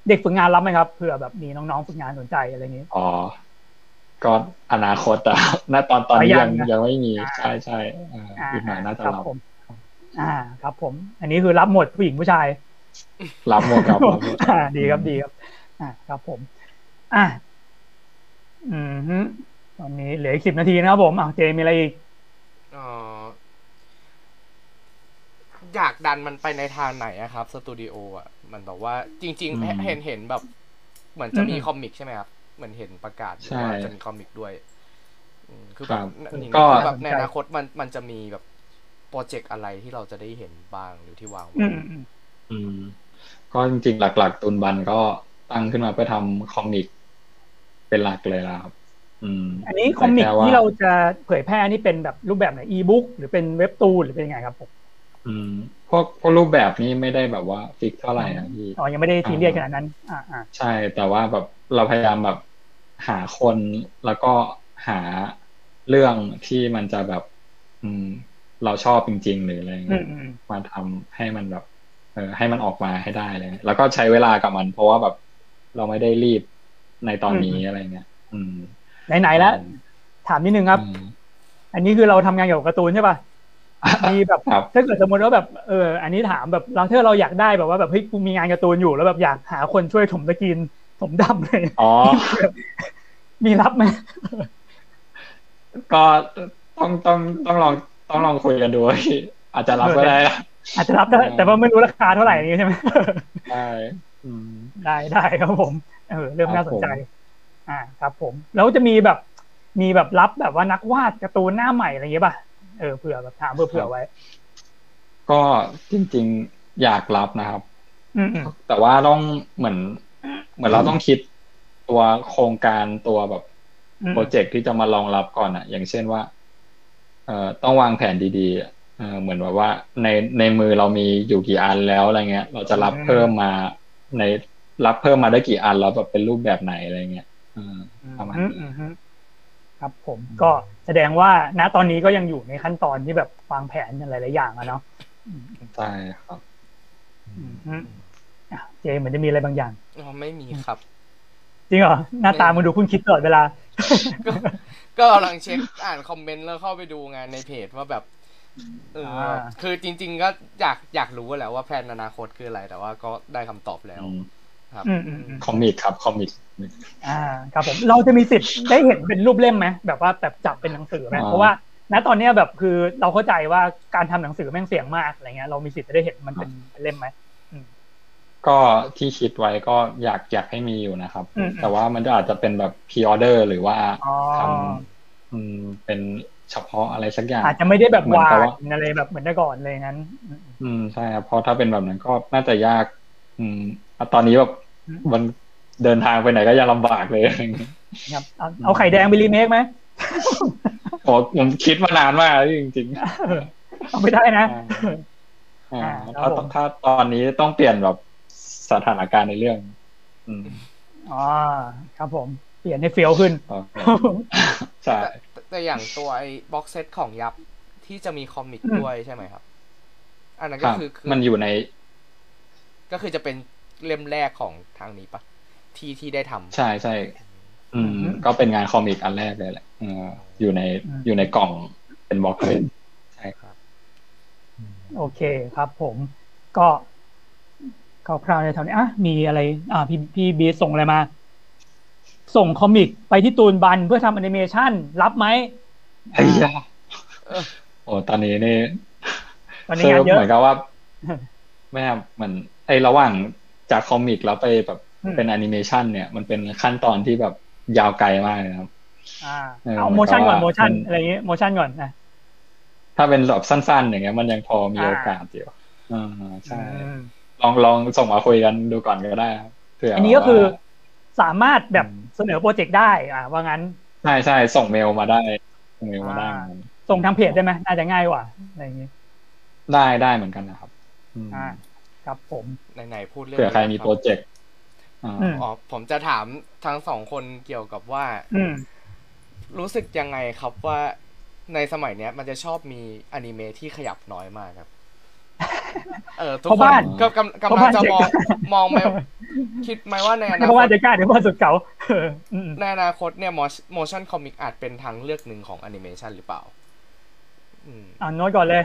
เด็กฝึกงานรับไหมครับเผื่อแบบมีน้องๆฝึกงานสนใจอะไรเงี้ยอ๋อก็อนาคตแต่ณตอนตอนนี้ยังยังไม่มีใช่ใช่อีกหน่อยน่าจะรับอ่า ครับผม อันนี้คือรับหมดผู้หญิงผู้ชาย รับหมดครับอ่าดีครับดีครับ อ่าครับผม อ่าอืมตอนนี้เหลืออีกสิบนาทีนะครับผมอะเจมีอะไรอีกอยากดันมันไปในทางไหนอะครับสตูดิโออะมันแบบว่า จริง ๆ เห็นเห็นแบบ เหมือนจะมี comic ใช่ไหมครับเหมือนเห็นประกาศว่าจะมี comic ด้วยคือแบบก็แบบในอนาคตมันมันจะมีแบบ project อะไรที่เราจะได้เห็นบ้างหรือที่วางไว้ อืม ก็จริงๆ หลัก ๆ ตูนบันก็ตั้งขึ้นมาเพื่อทำ comic เป็นหลักเลยครับอันนี้ comic ที่เราจะเผยแพร่นี่เป็นแบบรูปแบบไหนอีบุ๊กหรือเป็นเว็บตูนหรือเป็นยังไงครับผมอืมพวกพวกรูปแบบนี้ไม่ได้แบบว่าฟิกเท่าไหร่นะพี่อ๋อยังไม่ได้ทีเรียกขนาดนั้น อ่าอ่าใช่ แต่ว่าแบบเราพยายามแบบหาคนแล้วก็หาเรื่องที่มันจะแบบ อืม เราชอบจริง ๆ หรืออะไรเงี้ยมาทำให้มันแบบ เออให้มันออกมาให้ได้เลยแล้วก็ใช้เวลากับมัน เพราะว่าแบบเราไม่ได้รีบในตอนนี้อะไรเงี้ยอืมไหนๆแล้ว ถามนิดนึงครับ อันนี้คือเราทำงานเกี่ยวกับการ์ตูนใช่ป่ะมีแบบถ้าเกิดสมมติว่าแบบเอออันนี้ถามแบบเราถ้าเราอยากได้แบบว่าแบบเฮ้ยกูมีงานการ์ตูนอยู่แล้วแบบอยากหาคนช่วยถมตะกินถมดำเลยอ๋อมีรับไหมก็ต้องต้องต้องลองต้องลองคุยกันดูอาจจะรับก็ได้ อาจจะรับได้แต่ว่าไม่รู้ราคาเท่าไหร่นี้ใช่ไหมได้ได้ได้ครับผมเออเริ่มน่าสนใจ อ่าครับ ผม แล้วจะมีแบบ มีแบบรับแบบว่านักวาดการ์ตูนหน้าใหม่อะไรอย่างเงี้ยป่ะเออเผื่อแบบถามเผื่อเผื่อไว้ ก็จริง ๆ อยากรับนะครับแต่ว่าต้องเหมือน เหมือนเราต้องคิดตัวโครงการตัวแบบโปรเจกต์ที่จะมารองรับก่อนอะอย่างเช่นว่า เอ่อต้องวางแผนดีๆ เออเหมือนแบบว่า ในในมือเรามีอยู่กี่อันแล้วอะไรเงี้ย เราจะรับเพิ่มมาในรับเพิ่มมาได้กี่อันแล้วแบบเป็นรูปแบบไหนอะไรเงี้ยประมาณนี้ครับ ผมก็แสดงว่าณตอนนี้ก็ยังอยู่ในขั้นตอนที่แบบวางแผนอะไรหลายอย่างอะเนาะใช่ครับเจเหมือนจะมีอะไรบางอย่างอ๋อไม่มีครับ จริงเหรอหน้าตามึงดูคุณคิดตลอดเวลา ก็กำลังเช็คอ่านคอมเมนต์แล้วเข้าไปดูงานในเพจว่าแบบ เออคือจริง ๆ ก็อยากอยากรู้แหละว่าแผนอนาคตคืออะไร แต่ว่าก็ได้คำตอบแล้วครับคอมิกครับคอมิกอ่า ครับผมเราจะมีสิทธิ์ได้เห็นเป็นรูปเล่มไหมแบบว่าแบบจับเป็นหนังสือไหมเพราะว่าณตอนนี้แบบคือเราเข้าใจว่าการทำหนังสือแม่งเสี่ยงมากอะไรเงี้ยเรามีสิทธิ์จะได้เห็นมันเป็นเล่มไหมก็ที่คิดไว้ก็อยากอยากให้มีอยู่นะครับ แต่ว่ามันอาจจะเป็นแบบพิออเดอร์หรือว่าทำเป็น เฉพาะอะไรสักอย่าง อาจจะไม่ได้แบบวางอะไรแบบเหมือนแต่ก่อนเลยงั้น อืมใช่ครับเพราะถ้าเป็นแบบนั้นก็น่าจะยาก อืมตอนนี้แบบมันเดินทางไปไหนก็ยังลำบากเลยครับเอาไข่แดงไปรีเมคไหมโอ้ผมคิดมานานมากจริงๆเอาไม่ได้นะถ้าถ้าตอนนี้ต้องเปลี่ยนแบบสถานการณ์ในเรื่องอืมอ๋อครับผม เปลี่ยนให้เฟี้ยวขึ้นใช่ แต่อย่างตัวไอ้บ็อกเซตของยับที่จะมีคอมิกด้วยใช่ไหมครับ อันนั้นก็คือมันอยู่ใน ก็คือจะเป็นเล่มแรกของทางนี้ปะที่ที่ได้ทำใช่ใช่อืม ก็เป็นงานคอมิกอันแรกเลยแหละอยู่ในอยู่ในกล่องเป็น box set ใช่ครับ โอเคครับผมก็คร่าวๆในแถวนี้อะมีอะไร อ่าพี่พี่บีส่งอะไรมา ส่ง comic ไปที่ตูนบันเพื่อทำแอนิเมชันรับไหมไอ้ยาโอ้ตอนนี้นี่ตอนนี้งานเยอะเหมือนกับว่า แม่เหมือนไอ้ระหว่างจาก comic แล้วไปแบบเป็นแอนิเมชันเนี่ย มันเป็นขั้นตอนที่แบบยาวไกลมากเลยครับอ่าเอาโมชั่นก่อนโมชั่นอะไรอย่างเงี้ยโมชั่นก่อนนะถ้าเป็นแบบสั้นๆ อย่างเงี้ย มันยังพอมีโอกาสอยู่อ่าใช่ลองลองส่งมาคุยกันดูก่อนก็ได้เผื่ออันนี้ก็คือ สามารถแบบเสนอโปรเจกต์ได้ อ่าว่างั้น ใช่ใช่ส่งเมลมาได้ ส่งเมลมาได้ ส่งทางเพจได้ไหมน่าจะง่ายกว่าอะไรอย่างนี้ ได้ได้เหมือนกันนะครับอ่าครับผมไหนๆพูดเรื่องเผื่อใครมีโปรเจกต์อ๋อผมจะถามทั้งสองคนเกี่ยวกับว่ารู้สึกยังไงครับว่าในสมัยเนี้ย มันจะชอบมีอนิเมะที่ขยับน้อยมากครับ เออทุกคนก็กำกำลังจะมองมองไหมคิดไหมว่าในอนาคตเพราะว่าจะกล้าเดี๋ยวว่าสุดเก่าในอนาคตเนี่ย motion comic อาจเป็นทางเลือกหนึ่งของแอนิเมชันหรือเปล่าอ่าโน้ตก่อนเลย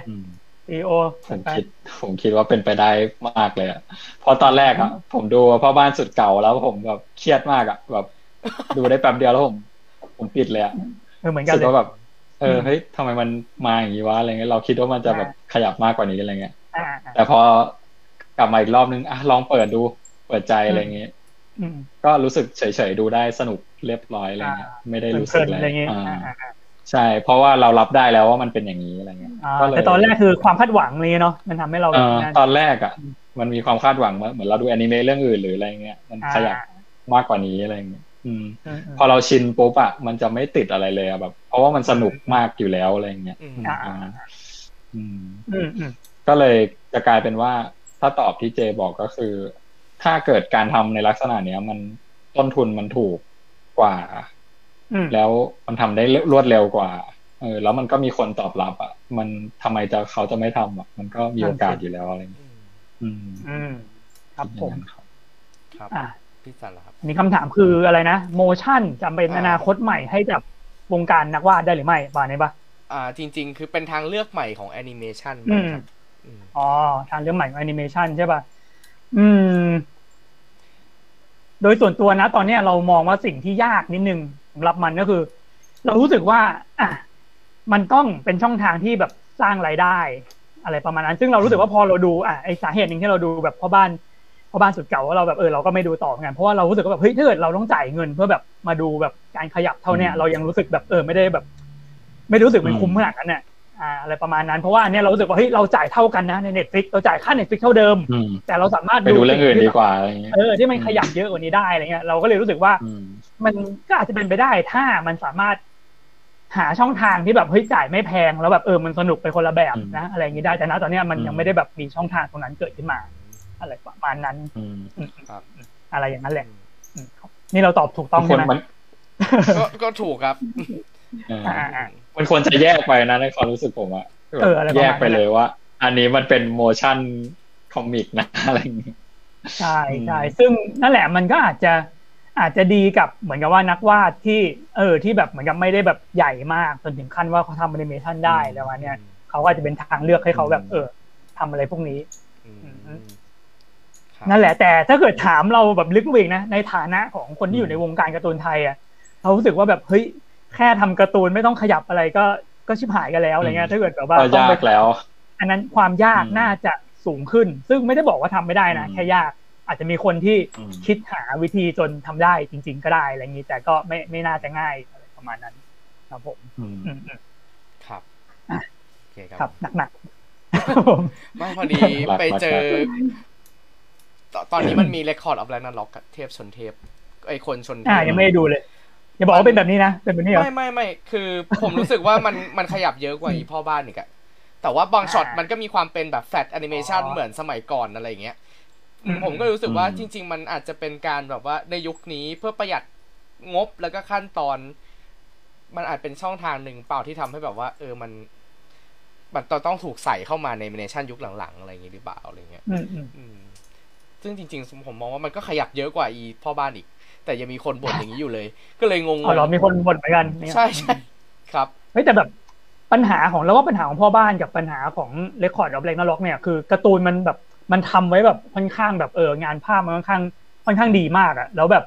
อีโอผมคิดผมคิดว่าเป็นไปได้มากเลยอะพอตอนแรกอะผมดูพ่อบ้านสุดเก่าแล้วผมแบบเครียดมากอะแบบ ดูได้แป๊บเดียวแล้วผม ผมปิดเลยอะเหมือนกันเลยว่าแบบ เออเฮ้ยทำไมมันมาอย่างนี้วะอะไรเงี้ยเราคิดว่ามันจะแบบขยับมากกว่านี้อะไรเงี้ย แต่พอกลับมาอีกรอบนึงอะลองเปิดดู เปิดใจอะไรเงี้ยก็รู้สึกเฉยๆดูได้สนุกเรียบร้อยอะไรเงี้ยไม่ได้รู้สึกอะไรใช่ เพราะว่าเรารับได้แล้วว่ามันเป็นอย่างนี้อะไรเงี้ยแต่ตอนแรกคือความคาดหวังเลยเนาะมันทำให้เราตอนแรกอะ มันมีความคาดหวังเหมือนเราดูแอนิเมะเรื่องอื่นหรืออะไรเงี้ยมันขยับมากกว่านี้อะไรเงี้ยอืมพอเราชินปุ๊บอะมันจะไม่ติดอะไรเลยอะแบบ เพราะว่ามันสนุกมากอยู่แล้วอะไรเงี้ยอืม ก็เลยจะกลายเป็นว่าถ้าตอบที่เจบอกก็คือ ถ้าเกิดการทำในลักษณะเนี้ย มันต้นทุนมันถูกกว่าแล้วมันทำได้รวดเร็วกว่า เออ แล้วมันก็มีคนตอบรับ อะ มันทำไมจะเขาจะไม่ทำอะ มันก็มีโอกาสอยู่แล้วอะไรอย่างเงี้ยอืม อืม ครับผมครับอ่าพี่สันละครับนี่คำถามคืออะไรนะโมชั่นจำเป็นอนาคตใหม่ให้กับวงการนักวาดได้หรือไม่บ้านนี้ปะอ่า จริง ๆ คือเป็นทางเลือกใหม่ของแอนิเมชันครับ อ๋อ ทางเรื่องใหม่ของแอนิเมชันใช่ป่ะ อืม โดยส่วนตัวนะ ตอนนี้เรามองว่าสิ่งที่ยากนิดนึงสำหรับมันก็คือ เรารู้สึกว่า อะ มันต้องเป็นช่องทางที่แบบสร้างรายได้ อะไรประมาณนั้น ซึ่งเรารู้สึกว่าพอเราดู อะไอสาเหตุหนึ่งที่เราดูแบบพ่อบ้านพ่อบ้านสุดเก่าว่าเราแบบเออเราก็ไม่ดูต่อเหมือนกันเพราะว่าเรารู้สึกว่าแบบเฮ้ยถ้าเกิดเราต้องจ่ายเงินเพื่อแบบมาดูแบบการขยับเท่าเนี้ยเรายังรู้สึกแบบเออไม่ได้แบบ ไม่รู้สึกมันคุ้มขนาดนั้นเนี่ย อ่าอะไรประมาณนั้น เพราะว่าอันนี้เรารู้สึกว่าเฮ้ยเราจ่ายเท่ากันนะใน Netflix เราจ่ายค่า Netflix เท่าเดิม แต่เราสามารถดูเรื่องอื่นดีกว่าอะไรเงี้ยเออที่มันขยับเยอะกว่านี้ได้อะไรเงี้ยเราก็เลยรู้สึกว่า มันก็อาจจะเป็นไปได้ถ้ามันสามารถหาช่องทางที่แบบเฮ้ยจ่ายไม่แพงแล้วแบบเออมันสนุกไปคนละแบบนะ อะไรอย่างนี้ได้แต่นะตอนนี้มันยังไม่ได้แบบมีช่องทางตรงนั้นเกิดขึ้นมา อะไรประมาณนั้นอะไรอย่างนั้นแหละนี่เราตอบถูกต้องใช่ไหมก็ถูกครับ มันควรจะแยกไปนะในความรู้สึกผมอะแยกไปเลยว่า อันนี้มันเป็น motion comic นะอะไรอย่างนี้ใช่ใช่ซึ่งนั่นแหละมันก็อาจจะอาจจะดีกับเหมือนกับว่านักวาดที่เออที่แบบเหมือนกับไม่ได้แบบใหญ่มากจนถึงขั้นว่าเขาทำแอนิเมชันได้แล้ววันเนี้ยเขาก็จะเป็นทางเลือกให้เขาแบบ เออทำอะไรพวกนี้นั่นแหละ แต่ถ้าเกิดถามเราแบบลึกไปอีกนะในฐานะของคนที่อยู่ในวงการการ์ตูนไทยอะเรารู้สึกว่าแบบเฮ้ย แค่ทำการ์ตูนไม่ต้องขยับอะไรก็ก็ชิบหายกันแล้วอะไรเงี้ยถ้าเกิดแบบว่าต้องไปแล้ว อันนั้นความยากน่าจะสูงขึ้น ซึ่งไม่ได้บอกว่าทำไม่ได้นะแค่ยากอาจจะมีคนที่คิดหาวิธีจนทำได้จริง ๆ ก็ได้อะไรอย่างนี้แต่ก็ไม่ไม่น่าจะง่ายอะไรประมาณนั้น ครับผมครับโอเคครับหนักๆไม่พอดีไปเจอ ตอนนี้มันมีเรคคอร์ดออฟแลนด์ล็อกเทพชนเทพไอคนชนอ่ายังไม่ได้ดูเลย อย่าบอกว่าเป็นแบบนี้นะเป็นแบบนี้เหรอไม่ไม่ไม่คือ ผมรู้สึกว่ามันมันขยับเยอะกว่าอีพ่อบ้านอีกอะแต่ว่าบางช็อตมันก็มีความเป็นแบบ flat animation เหมือนสมัยก่อนอะไรเงี้ยผมก็รู้สึกว่าจริง ๆ มันอาจจะเป็นการแบบว่าในยุคนี้เพื่อประหยัดงบแล้วก็ขั้นตอน มันอาจเป็นช่องทางหนึ่งเปล่าที่ทำให้แบบว่า เออมันมันต้องถูกใส่เข้ามาในเนชั่นยุคหลังๆอะไรอย่างงี้หรือเปล่าอะไรเงี้ยซึ่งจริง ๆ ผมมองว่ามันก็ขยับเยอะกว่าอีพ่อบ้านอีก แต่ยังมีคนบ่นอย่างนี้อยู่เลย ก็เลยงงอ๋อเหรอมีคนบ่นเหมือนกันใช่ใช่ครับเฮ้ยแต่แบบปัญหาของเราว่าปัญหาของพ่อบ้านกับปัญหาของ Record of Ragnarok เนี่ยคือการ์ตูนมันแบบมันทำไว้แบบค่อนข้างแบบเอองานภาพมันค่อนข้างค่อนข้างดีมากอะแล้วแบบ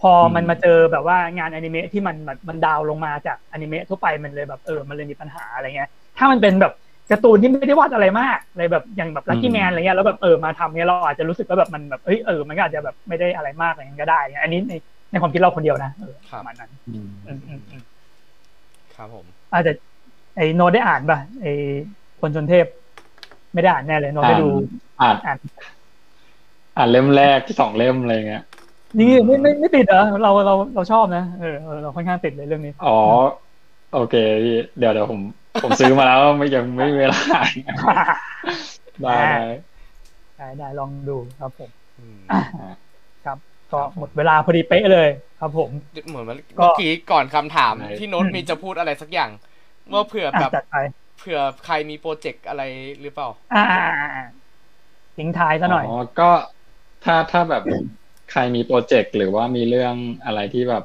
พอมันมาเจอแบบว่างานอนิเมะที่มันแบบมัน down ลงมาจากอนิเมะทั่วไปมันเลยแบบเออมันเลยมีปัญหาอะไรเงี้ยถ้ามันเป็นแบบ การ์ตูนที่ไม่ได้วาดอะไรมากเลยแบบอย่างแบบลักกี้แมนอะไรเงี้ยแล้วแบบเออมาทำเนี้ยเราอาจจะรู้สึกว่าแบบมันแบบเอ้ยเออมันก็อาจจะแบบไม่ได้อะไรมากอะไรเงี้ยก็ได้อันนี้ในในความคิดเราคนเดียวนะเออประมาณนั้นครับผม อาจจะไอ้โนได้อ่านป่ะไอ้คนชนเทพ ไม่ได้อ่านแน่เลยโนได้ดูอ่านอ่านอ่านเล่มแรกที่สองเล่มอะไรเงี้ยนี่ไม่ไม่ไม่ติดเหรอเราเราเราชอบนะเออเราค่อนข้างติดเลยเรื่องนี้อ๋อโอเคพี่เดี๋ยวเดี๋ยวผม ผมซื้อมาแล้วไม่ยังไม่เวลาได้ได้ได้ลองดูครับผมครับก็หมดเวลาพอดีเป๊ะเลยครับ ผมเหมือนเมื่อกี้ก่อนคำถามที่โน้ตมีจะพูดอะไรสักอย่างว่าเผื่อแบบเผื่อใครมีโปรเจกต์อะไรหรือเปล่าอ่าทิ้งท้ายซะหน่อยอ๋อก็ถ้าถ้าแบบใครมีโปรเจกต์หรือว่ามีเรื่องอะไรที่แบบ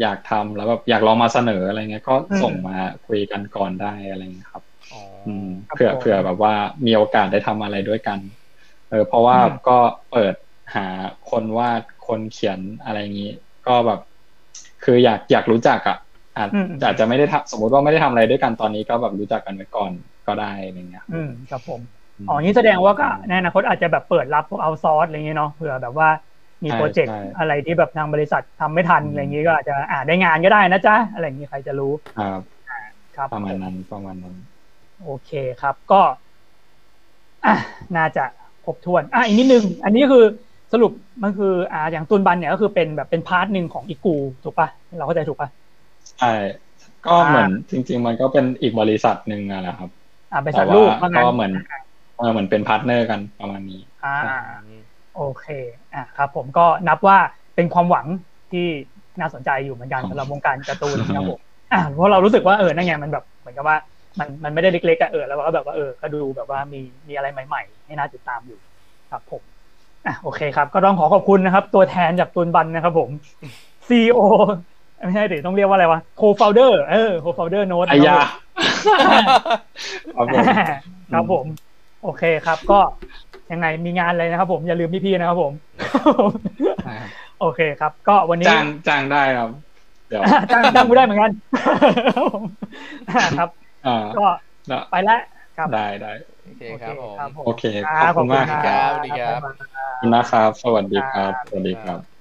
อยากทำแล้วแบบอยากลองมาเสนออะไรเงี้ย ก็ส่งมาคุยกันก่อนได้อะไรเงี้ยครับเผื่อเผื่อแบบว่ามีโอกาสได้ทำอะไรด้วยกัน เออเพราะว่าก็เปิดหาคนวาดคนเขียนอะไรอย่างนี้ ก็แบบ คืออยากอยากรู้จักอะอาจอาจจะไม่ได้ทสมมติว่าไม่ได้ทำอะไรด้วยกันตอนนี้ก็แบบรู้จักกันไว้ก่อนก็ได้อะไรเงี้ย อืมครับผมอ๋อนี่แสดงว่าก็ในอนาคตอาจจะแบบเปิดรับพวกเอาซอร์สอะไรเงี้ยเนาะเผื่อแบบว่า มีโปรเจกต์อะไรที่แบบทางบริษัททำไม่ทันอะไรเงี้ยก็อาจจะอ่าได้งานก็ได้นะจ๊ะอะไรเงี้ยใครจะรู้ครับครับ ประมาณนั้นประมาณนั้น โอเคครับก็อะน่าจะครบถ้วนอะอีกนิดนึง อันนี้คือสรุปมันคือ อ่า อย่างตูนบันเนี่ยก็คือเป็นแบบเป็น part หนึ่งของอีกูถูกปะเราเข้าใจถูกปะใช่ก็เหมือนจริง ๆ มันก็เป็นอีกบริษัทหนึ่งนะครับอ่าบริษัทลูกก็เหมือนเหมือนเป็น partner กันประมาณนี้ อ่า โอเคอ่าครับ ผมก็นับว่าเป็นความหวังที่น่าสนใจอยู่เหมือนกันสำหรับวงการการ์ตูนนะครับผมอ่าเพราะเรารู้สึกว่าเออนั่นไงมันแบบเหมือนกับว่ามันมันไม่ได้เล็กๆอะเออแล้วก็แบบว่าเออก็ดูแบบว่ามีมีอะไรใหม่ ๆ ให้น่าติดตามอยู่ครับผมอะโอเคครับ ก็ต้องขอขอบคุณนะครับ ตัวแทนจากตูนบันนะครับผม CEO ไม่ใช่ดิต้องเรียกว่าอะไรวะ co-founder เออ co-founder โน้ตอายาครับผม โอเคครับ ก็ยังไงมีงานอะไรนะครับ ผมอย่าลืมพี่ๆนะครับผม โอเคครับ ก็วันนี้จ้างจ้างได้ครับเดี๋ยวจ้างจ้างกูได้เหมือนกันครับก็ไปแล้วครับได้ได้โอเคครับผมโอเคขอบคุณมากครับสวัสดีครับคุณนะครับ สวัสดีครับ สวัสดีครับ